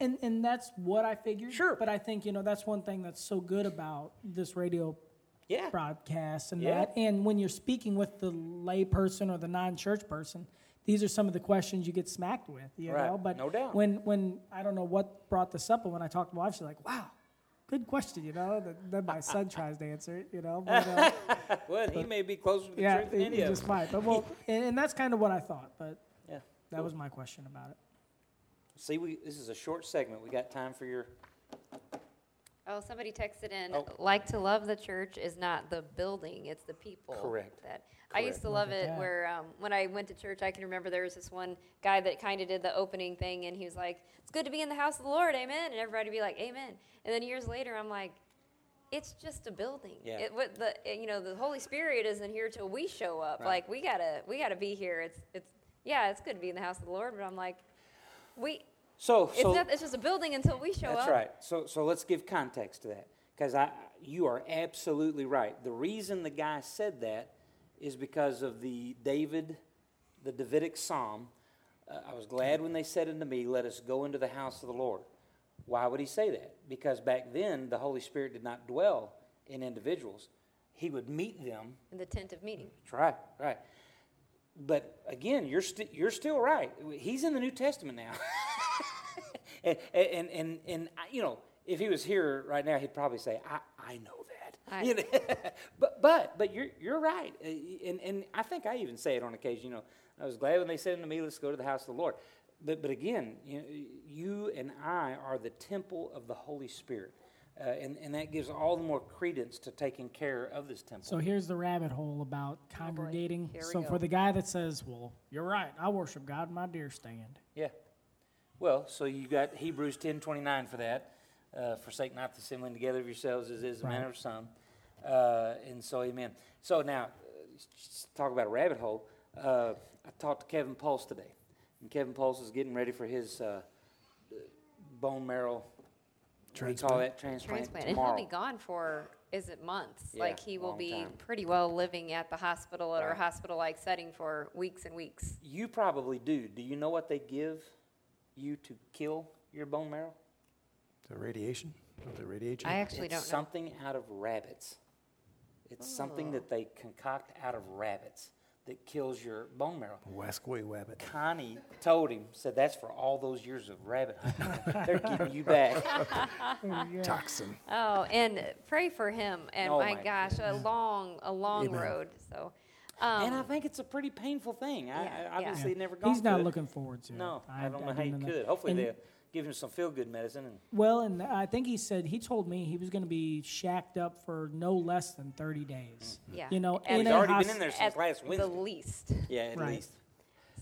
[SPEAKER 4] And and that's what I figured.
[SPEAKER 2] Sure.
[SPEAKER 4] But I think you know that's one thing that's so good about this radio
[SPEAKER 2] Yeah.
[SPEAKER 4] broadcast and
[SPEAKER 2] Yeah.
[SPEAKER 4] that. And when you're speaking with the lay person or the non-church person, these are some of the questions you get smacked with. You
[SPEAKER 2] Right.
[SPEAKER 4] know, but
[SPEAKER 2] No doubt.
[SPEAKER 4] when when I don't know what brought this up, but when I talked to my wife, she's like, "Wow, good question." You know, that, then my son tries to answer it. You know, but, uh, <laughs>
[SPEAKER 2] well, he may be closer to the
[SPEAKER 4] yeah,
[SPEAKER 2] truth than any
[SPEAKER 4] he
[SPEAKER 2] of
[SPEAKER 4] just
[SPEAKER 2] us.
[SPEAKER 4] might. But well, <laughs> and, and that's kind of what I thought. But
[SPEAKER 2] Yeah.
[SPEAKER 4] that was my question about it.
[SPEAKER 2] See, we this is a short segment. We got time for your.
[SPEAKER 1] Oh, somebody texted in,
[SPEAKER 2] Oh.
[SPEAKER 1] like to love the church is not the building, it's the people.
[SPEAKER 2] Correct.
[SPEAKER 1] That I used to love it
[SPEAKER 4] that.
[SPEAKER 1] where um, when I went to church, I can remember there was this one guy that kind of did the opening thing, and he was like, "It's good to be in the house of the Lord, Amen," and everybody would be like, "Amen." And then years later, I'm like, "It's just a building.
[SPEAKER 2] Yeah.
[SPEAKER 1] It, what the eh, you know the Holy Spirit isn't here till we show up.
[SPEAKER 2] Right.
[SPEAKER 1] Like we gotta we gotta be here. It's it's yeah, it's good to be in the house of the Lord, but I'm like, we
[SPEAKER 2] So,
[SPEAKER 1] it's
[SPEAKER 2] so
[SPEAKER 1] not it's just a building until we show
[SPEAKER 2] That's
[SPEAKER 1] up.
[SPEAKER 2] That's right. So, so let's give context to that because I, you are absolutely right. The reason the guy said that is because of the David, the Davidic psalm. Uh, I was glad when they said unto me, "Let us go into the house of the Lord." Why would he say that? Because back then the Holy Spirit did not dwell in individuals; he would meet them
[SPEAKER 1] In the tent of meeting.
[SPEAKER 2] that's right, right. But again, you're, sti you're still right. He's in the New Testament now. <laughs> and, and, and, and, you know, if he was here right now, he'd probably say, I, I know that.
[SPEAKER 1] I-
[SPEAKER 2] You know, <laughs> but but but you're you're right, Uh, and and I think I even say it on occasion. You know, I was glad when they said unto me, "Let's go to the house of the Lord." But but again, you, know, you and I are the temple of the Holy Spirit, uh, and and that gives all the more credence to taking care of this temple.
[SPEAKER 4] So here's the rabbit hole about congregating.
[SPEAKER 1] Here
[SPEAKER 4] so
[SPEAKER 1] go.
[SPEAKER 4] for the guy that says, "Well, you're right. I worship God in my deer stand."
[SPEAKER 2] Yeah. Well, so you got Hebrews ten twenty nine for that. Uh, forsake not the assembling together of yourselves as is the manner of some. Uh, and so, amen. So now, uh, talk about a rabbit hole. Uh, I talked to Kevin Pulse today, and Kevin Pulse is getting ready for his uh, bone marrow. What do call that transplant,
[SPEAKER 1] transplant. And he'll be gone for, is it months?
[SPEAKER 2] Yeah,
[SPEAKER 1] like he will
[SPEAKER 2] long
[SPEAKER 1] be
[SPEAKER 2] time.
[SPEAKER 1] pretty well living at the hospital or a
[SPEAKER 2] Right.
[SPEAKER 1] hospital like setting for weeks and weeks.
[SPEAKER 2] You probably do. Do you know what they give you to kill your bone marrow?
[SPEAKER 3] The radiation? The radiation?
[SPEAKER 1] I actually
[SPEAKER 2] it's
[SPEAKER 1] don't know.
[SPEAKER 2] something out of rabbits. It's something oh. that they concoct out of rabbits that kills your bone marrow.
[SPEAKER 3] Wasquay rabbit.
[SPEAKER 2] Connie told him, said that's for all those years of rabbit hunting. They're giving you back. <laughs>
[SPEAKER 3] Toxin.
[SPEAKER 1] Oh, and pray for him. And
[SPEAKER 2] Oh,
[SPEAKER 1] my
[SPEAKER 2] my
[SPEAKER 1] gosh, a long, a long
[SPEAKER 3] Amen.
[SPEAKER 1] road. So, um,
[SPEAKER 2] and I think it's a pretty painful thing. I,
[SPEAKER 1] Yeah,
[SPEAKER 2] I
[SPEAKER 1] yeah.
[SPEAKER 2] obviously never gone
[SPEAKER 4] He's not
[SPEAKER 2] it.
[SPEAKER 4] looking forward to it.
[SPEAKER 2] No, I, don't know how
[SPEAKER 4] didn't
[SPEAKER 2] you could. Hopefully
[SPEAKER 4] And-
[SPEAKER 2] they'll give him some feel good medicine. And
[SPEAKER 4] Well, and I think he said he told me he was going to be shacked up for no less than 30 days. Mm-hmm.
[SPEAKER 1] yeah.
[SPEAKER 4] You know,
[SPEAKER 1] and
[SPEAKER 4] in
[SPEAKER 2] he's already
[SPEAKER 4] hos-
[SPEAKER 2] been in there since
[SPEAKER 1] at
[SPEAKER 2] last
[SPEAKER 1] the least.
[SPEAKER 2] yeah, at
[SPEAKER 4] Right.
[SPEAKER 2] least.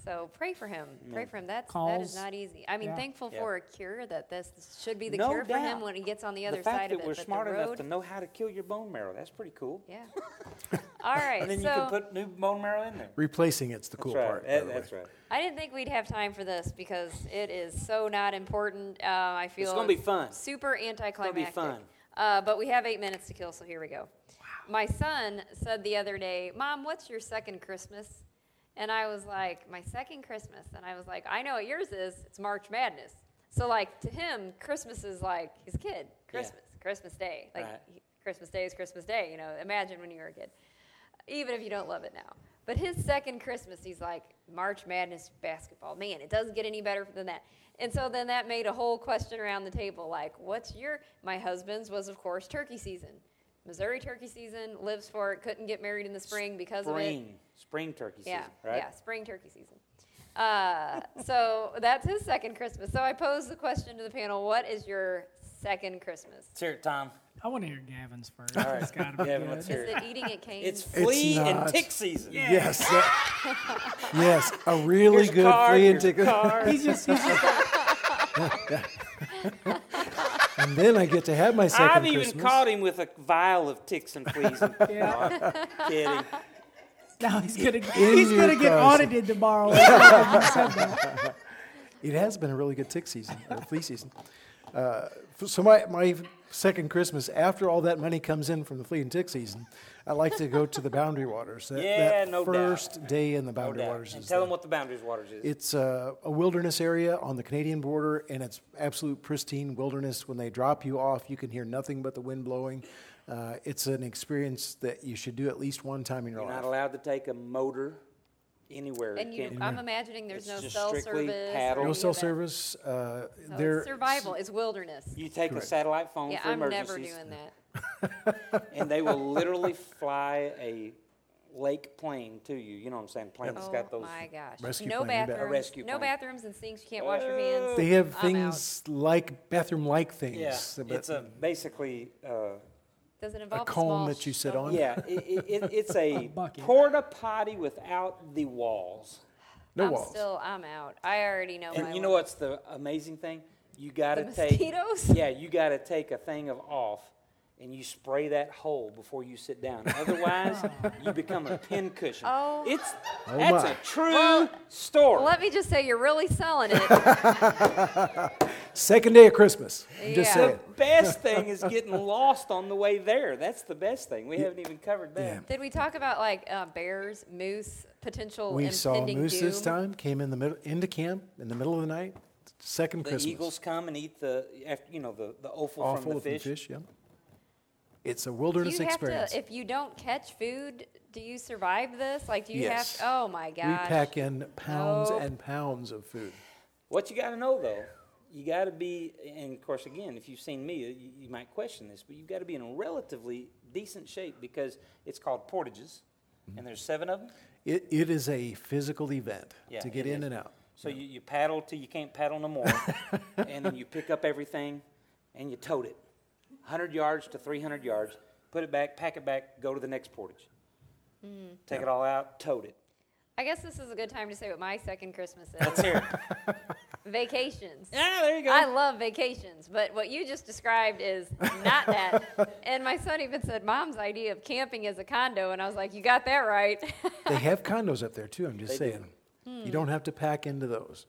[SPEAKER 1] So pray for him. Pray for him. That's that
[SPEAKER 4] Calls.
[SPEAKER 1] is not easy. I mean,
[SPEAKER 4] Yeah.
[SPEAKER 1] thankful
[SPEAKER 2] Yeah.
[SPEAKER 1] for a cure that this, this should be the
[SPEAKER 2] No
[SPEAKER 1] cure for him when he gets on the other
[SPEAKER 2] the fact
[SPEAKER 1] side
[SPEAKER 2] that
[SPEAKER 1] of it.
[SPEAKER 2] we're
[SPEAKER 1] but
[SPEAKER 2] smart
[SPEAKER 1] the
[SPEAKER 2] enough to know how to kill your bone marrow, that's pretty cool.
[SPEAKER 1] yeah. <laughs> All right.
[SPEAKER 2] And then
[SPEAKER 1] so
[SPEAKER 2] you can put new bone marrow in there.
[SPEAKER 3] Replacing it's the cool
[SPEAKER 2] that's right.
[SPEAKER 3] part.
[SPEAKER 2] That- that's right.
[SPEAKER 1] I didn't think we'd have time for this because it is so not important. Uh, I feel
[SPEAKER 2] It's gonna be fun.
[SPEAKER 1] Super anticlimactic.
[SPEAKER 2] It's going to be fun.
[SPEAKER 1] Uh, but we have eight minutes to kill, so here we go. Wow. My son said the other day, "Mom, what's your second Christmas?" And I was like, "My second Christmas," and I was like, "I know what yours is. It's March Madness." So like to him, Christmas is like his kid. Christmas, Christmas Day, like
[SPEAKER 2] Right.
[SPEAKER 1] he- Christmas Day is Christmas Day. You know, imagine when you were a kid even if you don't love it now. But his second Christmas, he's like, March Madness basketball. Man, it doesn't get any better than that. And so then that made a whole question around the table like, what's your. My husband's was, of course, turkey season. Missouri turkey season, lives for it, couldn't get married in the spring because of it.
[SPEAKER 2] Spring, spring turkey
[SPEAKER 1] Yeah,
[SPEAKER 2] season, right?
[SPEAKER 1] yeah, spring turkey season. Uh, so that's his second Christmas. So I pose the question to the panel what is your second Christmas?
[SPEAKER 2] Let's hear it, Tom.
[SPEAKER 4] I want to hear Gavin's first.
[SPEAKER 2] All right,
[SPEAKER 4] It's got to be
[SPEAKER 2] Gavin,
[SPEAKER 4] good.
[SPEAKER 2] let's hear it.
[SPEAKER 1] it eating at Cane's?
[SPEAKER 2] It's flea and tick season.
[SPEAKER 3] Yes. that- <laughs> yes, a really
[SPEAKER 2] Here's a
[SPEAKER 3] good
[SPEAKER 2] card,
[SPEAKER 3] flea and tick.
[SPEAKER 2] card.
[SPEAKER 4] He's just, he's just <laughs> <laughs>
[SPEAKER 3] And then I get to have my 2nd
[SPEAKER 2] I've even
[SPEAKER 3] Christmas.
[SPEAKER 2] caught him with a vial of ticks and fleas. And, <laughs>
[SPEAKER 4] Yeah.
[SPEAKER 2] Kidding.
[SPEAKER 4] now he's gonna
[SPEAKER 3] In
[SPEAKER 4] he's gonna get
[SPEAKER 3] closet.
[SPEAKER 4] audited tomorrow. You said that.
[SPEAKER 3] It has been a really good tick season, or flea season. Uh, so my, my second Christmas, after all that money comes in from the flea and tick season, I like to go to the Boundary Waters. That,
[SPEAKER 2] Yeah,
[SPEAKER 3] that
[SPEAKER 2] no doubt.
[SPEAKER 3] first day in the Boundary
[SPEAKER 2] doubt.
[SPEAKER 3] Waters
[SPEAKER 2] And
[SPEAKER 3] is
[SPEAKER 2] tell
[SPEAKER 3] the-
[SPEAKER 2] them what the Boundary waters is.
[SPEAKER 3] It's uh, a wilderness area on the Canadian border, and it's absolute pristine wilderness. When they drop you off, you can hear nothing but the wind blowing. Uh, it's an experience that you should do at least one time in your life.
[SPEAKER 2] You're not allowed to take a motor anywhere.
[SPEAKER 1] and you,
[SPEAKER 2] Can't-
[SPEAKER 1] I'm imagining there's
[SPEAKER 2] It's
[SPEAKER 1] no
[SPEAKER 2] just
[SPEAKER 1] cell
[SPEAKER 2] strictly
[SPEAKER 1] service.
[SPEAKER 2] paddle.
[SPEAKER 1] or
[SPEAKER 3] No cell service. Uh,
[SPEAKER 1] So
[SPEAKER 3] there-
[SPEAKER 1] it's survival. It's wilderness.
[SPEAKER 2] you take a satellite phone
[SPEAKER 1] Yeah,
[SPEAKER 2] for
[SPEAKER 1] I'm never doing that. <laughs>
[SPEAKER 2] and they will literally fly a lake plane to you. You know what I'm saying? Plane that's
[SPEAKER 1] Oh
[SPEAKER 2] got those.
[SPEAKER 1] my gosh!
[SPEAKER 3] Rescue
[SPEAKER 1] no
[SPEAKER 3] plane, you bet.
[SPEAKER 1] bathrooms.
[SPEAKER 2] A rescue
[SPEAKER 1] no
[SPEAKER 2] plane.
[SPEAKER 1] bathrooms and sinks. You can't wash your hands.
[SPEAKER 3] They have
[SPEAKER 1] I'm out.
[SPEAKER 3] things like bathroom-like things.
[SPEAKER 2] Yeah,
[SPEAKER 3] but
[SPEAKER 2] it's a basically. Uh,
[SPEAKER 1] Does it involve a
[SPEAKER 3] comb
[SPEAKER 1] small
[SPEAKER 3] that you sit
[SPEAKER 1] shovel?
[SPEAKER 3] on?
[SPEAKER 2] yeah, it, it, it, it's a <laughs>
[SPEAKER 4] bucket.
[SPEAKER 2] porta potty without the walls.
[SPEAKER 3] no
[SPEAKER 1] I'm
[SPEAKER 3] walls.
[SPEAKER 1] still. I'm out. I already know.
[SPEAKER 2] And
[SPEAKER 1] my
[SPEAKER 2] you know
[SPEAKER 1] limit.
[SPEAKER 2] what's the amazing thing? You got to
[SPEAKER 1] The
[SPEAKER 2] take
[SPEAKER 1] mosquitoes?
[SPEAKER 2] Yeah, you got to take a thing of off, and you spray that hole before you sit down. <laughs> Otherwise, you become a pin cushion.
[SPEAKER 1] Oh.
[SPEAKER 2] It's
[SPEAKER 3] Oh
[SPEAKER 2] that's
[SPEAKER 3] my.
[SPEAKER 2] a true story.
[SPEAKER 1] Let me just say, you're really selling it. <laughs>
[SPEAKER 3] Second day of Christmas. I'm just
[SPEAKER 1] Yeah.
[SPEAKER 3] saying.
[SPEAKER 2] the best thing is getting lost on the way there. That's the best thing. We haven't even covered that.
[SPEAKER 3] Yeah.
[SPEAKER 1] Did we talk about like uh, bears, moose, potential
[SPEAKER 3] We saw moose
[SPEAKER 1] doom?
[SPEAKER 3] this time. Came in the middle into camp in the middle of the night. Second
[SPEAKER 2] The
[SPEAKER 3] Christmas.
[SPEAKER 2] The eagles come and eat the, you know, the, the offal,
[SPEAKER 3] Awful
[SPEAKER 2] from the
[SPEAKER 3] from
[SPEAKER 2] fish.
[SPEAKER 3] fish. Yeah. It's a
[SPEAKER 1] Do
[SPEAKER 3] wilderness
[SPEAKER 1] you have
[SPEAKER 3] experience.
[SPEAKER 1] to, if you don't catch food, do you survive this? Like, do you
[SPEAKER 3] Yes.
[SPEAKER 1] have? Oh my god.
[SPEAKER 3] we
[SPEAKER 1] gosh!
[SPEAKER 3] pack in pounds
[SPEAKER 1] Nope.
[SPEAKER 3] and pounds of food.
[SPEAKER 2] What you got to know though, you got to be, and of course, again, if you've seen me, you, you might question this, but you've got to be in a relatively decent shape because it's called portages,
[SPEAKER 3] Mm-hmm.
[SPEAKER 2] and there's seven of them.
[SPEAKER 3] It, it is a physical event
[SPEAKER 2] Yeah,
[SPEAKER 3] to get in
[SPEAKER 2] is.
[SPEAKER 3] and out.
[SPEAKER 2] So you, you paddle till you can't paddle no more, <laughs> and then you pick up everything and you tote it, 100 yards to 300 yards, put it back, pack it back, go to the next portage.
[SPEAKER 1] Mm.
[SPEAKER 2] Take it all out, tote it.
[SPEAKER 1] I guess this is a good time to say what my second Christmas
[SPEAKER 2] Let's
[SPEAKER 1] is.
[SPEAKER 2] hear it. <laughs>
[SPEAKER 1] Vacations.
[SPEAKER 2] yeah, there you go.
[SPEAKER 1] I love vacations, but what you just described is not that. <laughs> and my son even said, "Mom's idea of camping is a condo," and I was like, "You got that right."
[SPEAKER 3] They have condos up there too, I'm just
[SPEAKER 2] They do.
[SPEAKER 3] saying.
[SPEAKER 1] Hmm.
[SPEAKER 3] You don't have to pack into those.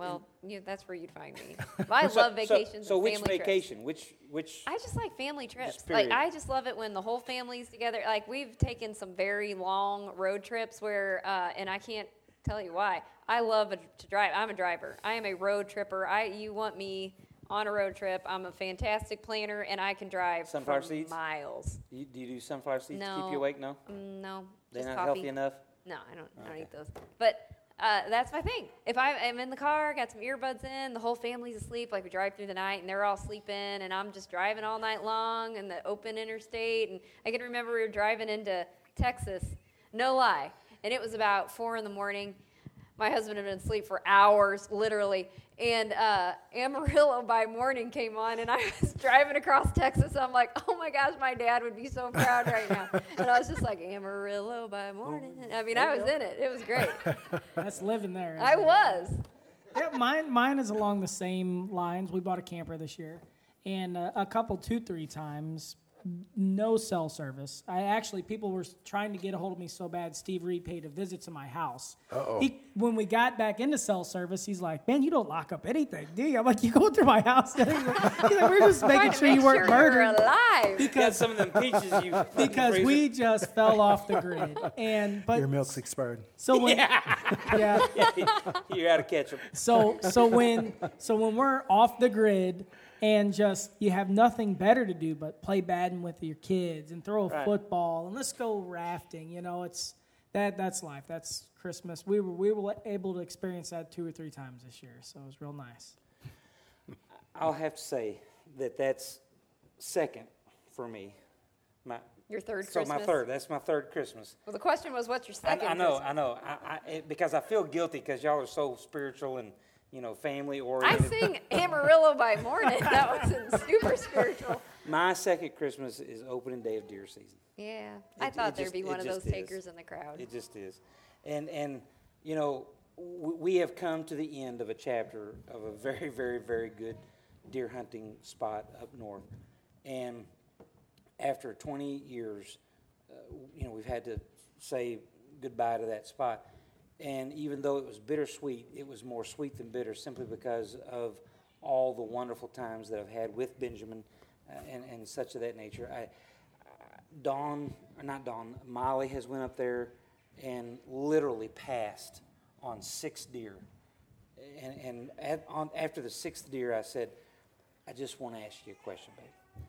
[SPEAKER 1] Well, you, that's where you'd find me. <laughs> I
[SPEAKER 2] So-
[SPEAKER 1] love
[SPEAKER 2] so-
[SPEAKER 1] vacations.
[SPEAKER 2] So,
[SPEAKER 1] and
[SPEAKER 2] which
[SPEAKER 1] family trips.
[SPEAKER 2] vacation? Which which?
[SPEAKER 1] I just like family trips. Like I just love it when the whole family's together. Like we've taken some very long road trips where, uh, and I can't tell you why. I love a, to drive. I'm a driver. I am a road tripper. I you want me on a road trip? I'm a fantastic planner, and I can drive
[SPEAKER 2] Sunflower seeds?
[SPEAKER 1] miles.
[SPEAKER 2] You, do you do sunflower seeds to keep you awake? No,
[SPEAKER 1] Mm, no,
[SPEAKER 2] they're
[SPEAKER 1] just
[SPEAKER 2] not
[SPEAKER 1] coffee.
[SPEAKER 2] healthy enough.
[SPEAKER 1] No, I don't. I don't eat those. But uh, that's my thing. If I am in the car, got some earbuds in, the whole family's asleep. Like we drive through the night, and they're all sleeping, and I'm just driving all night long in the open interstate. And I can remember we were driving into Texas. No lie, and it was about four in the morning. My husband had been asleep for hours, literally. And uh, Amarillo <laughs> by morning came on, and I <laughs> was driving across Texas. I'm like, oh my gosh, my dad would be so proud right now. And I was just like, Amarillo by morning. I mean, I was in it. It was great. <laughs>
[SPEAKER 4] That's living there.
[SPEAKER 1] I
[SPEAKER 4] it?
[SPEAKER 1] was.
[SPEAKER 4] Yeah, mine, mine is along the same lines. We bought a camper this year, and uh, a couple, two, three times, no cell service. I actually, people were trying to get a hold of me so bad. Steve Reed paid a visit to my house.
[SPEAKER 3] Uh-oh.
[SPEAKER 4] When we got back into cell service, he's like, "Man, you don't lock up anything, do you?" I'm like, "You go through my house?" <laughs> He's like, "We're just making sure
[SPEAKER 1] make
[SPEAKER 4] you weren't
[SPEAKER 1] sure you're
[SPEAKER 4] murdered."
[SPEAKER 1] alive.
[SPEAKER 2] Got some of them peaches you <laughs>
[SPEAKER 4] Because we just fell off the grid, and but
[SPEAKER 3] Your milk's expired.
[SPEAKER 4] so when yeah,
[SPEAKER 2] You're out of ketchup.
[SPEAKER 4] So so when so when we're off the grid and just you have nothing better to do but play badminton with your kids and throw a
[SPEAKER 2] Right.
[SPEAKER 4] football and let's go rafting, you know, it's that that's life. That's Christmas. We were we were able to experience that two or three times this year, so it was real nice. <laughs>
[SPEAKER 2] I'll have to say that that's second for me. My
[SPEAKER 1] Your third
[SPEAKER 2] so
[SPEAKER 1] Christmas.
[SPEAKER 2] my third. That's my third Christmas.
[SPEAKER 1] Well, the question was, what's your
[SPEAKER 2] I,
[SPEAKER 1] second?
[SPEAKER 2] I know,
[SPEAKER 1] Christmas?
[SPEAKER 2] I know. I, I, it, because I feel guilty because y'all are so spiritual and you know family or
[SPEAKER 1] I
[SPEAKER 2] oriented.
[SPEAKER 1] sing Amarillo by morning. That was <laughs> super spiritual.
[SPEAKER 2] My second Christmas is opening day of deer season.
[SPEAKER 1] Yeah, I thought there'd
[SPEAKER 2] just-
[SPEAKER 1] be one of those
[SPEAKER 2] is.
[SPEAKER 1] takers in the crowd.
[SPEAKER 2] It just is, and and you know w- we have come to the end of a chapter of a very very very good deer hunting spot up north, and after 20 years, uh, you know we've had to say goodbye to that spot, and even though it was bittersweet, it was more sweet than bitter simply because of all the wonderful times that I've had with Benjamin uh, and and such of that nature. I, Dawn, or not Dawn, Molly has went up there and literally passed on six deer. And, and at, on, after the sixth deer, I said, I just want to ask you a question, babe.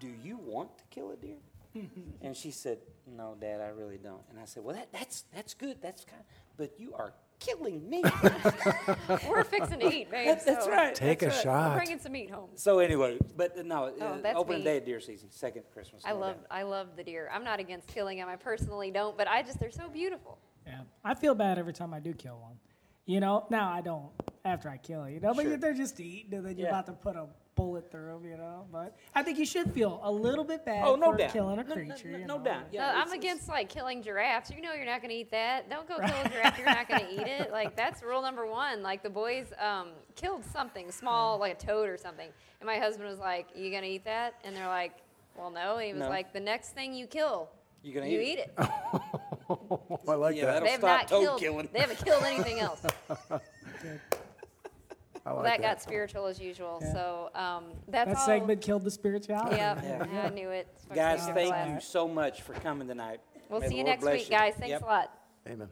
[SPEAKER 2] Do you want to kill a deer? <laughs> and she said, No, Dad, I really don't. And I said, Well, that, that's, that's good. That's kind but you are killing me. <laughs> <laughs>
[SPEAKER 1] We're fixing to eat, babe.
[SPEAKER 2] that's, that's
[SPEAKER 1] so
[SPEAKER 2] right.
[SPEAKER 3] Take
[SPEAKER 2] that's
[SPEAKER 3] a
[SPEAKER 2] right.
[SPEAKER 1] We're
[SPEAKER 3] shot.
[SPEAKER 1] bringing some meat home.
[SPEAKER 2] So anyway, but uh, no,
[SPEAKER 1] Oh,
[SPEAKER 2] uh,
[SPEAKER 1] that's
[SPEAKER 2] opening
[SPEAKER 1] me.
[SPEAKER 2] day of deer season, second Christmas.
[SPEAKER 1] I love. I love the deer. I'm not against killing them. I personally don't, but I just they're so beautiful.
[SPEAKER 4] Yeah, I feel bad every time I do kill one. You know, now I don't after I kill it. You know, but
[SPEAKER 2] Sure.
[SPEAKER 4] they're just eating, and then you're
[SPEAKER 2] Yeah.
[SPEAKER 4] about to put a bullet through them. You know, but I think you should feel a little bit bad
[SPEAKER 2] Oh, no
[SPEAKER 4] for
[SPEAKER 2] doubt.
[SPEAKER 4] killing a
[SPEAKER 2] No- no-
[SPEAKER 4] creature.
[SPEAKER 2] no- no doubt. Yeah,
[SPEAKER 1] no, I'm
[SPEAKER 2] it's-
[SPEAKER 1] against like killing giraffes. You know you're not going to eat that. Don't go kill a giraffe. You're not going to eat <laughs> it. Like that's rule number one. Like the boys um, killed something small, like a toad or something, and my husband was like, "You going to eat that?" And they're like, "Well, no." And he was
[SPEAKER 2] No.
[SPEAKER 1] like, "The next thing you kill,
[SPEAKER 2] You gonna
[SPEAKER 1] you
[SPEAKER 2] eat
[SPEAKER 1] eat it." <laughs>
[SPEAKER 3] I like
[SPEAKER 2] Yeah,
[SPEAKER 3] that.
[SPEAKER 1] They have not killed.
[SPEAKER 2] killing.
[SPEAKER 1] They haven't killed anything else. <laughs>
[SPEAKER 3] I like
[SPEAKER 1] that got spiritual as usual. So um, that's
[SPEAKER 4] That
[SPEAKER 1] all.
[SPEAKER 4] segment killed the spirituality.
[SPEAKER 1] Yep,
[SPEAKER 2] Yeah.
[SPEAKER 1] I knew it.
[SPEAKER 2] Guys, thank you so much for coming tonight.
[SPEAKER 1] We'll
[SPEAKER 2] May
[SPEAKER 1] see you
[SPEAKER 2] Lord
[SPEAKER 1] next
[SPEAKER 2] bless
[SPEAKER 1] week, guys. Thanks
[SPEAKER 2] Yep.
[SPEAKER 1] a lot.
[SPEAKER 3] Amen.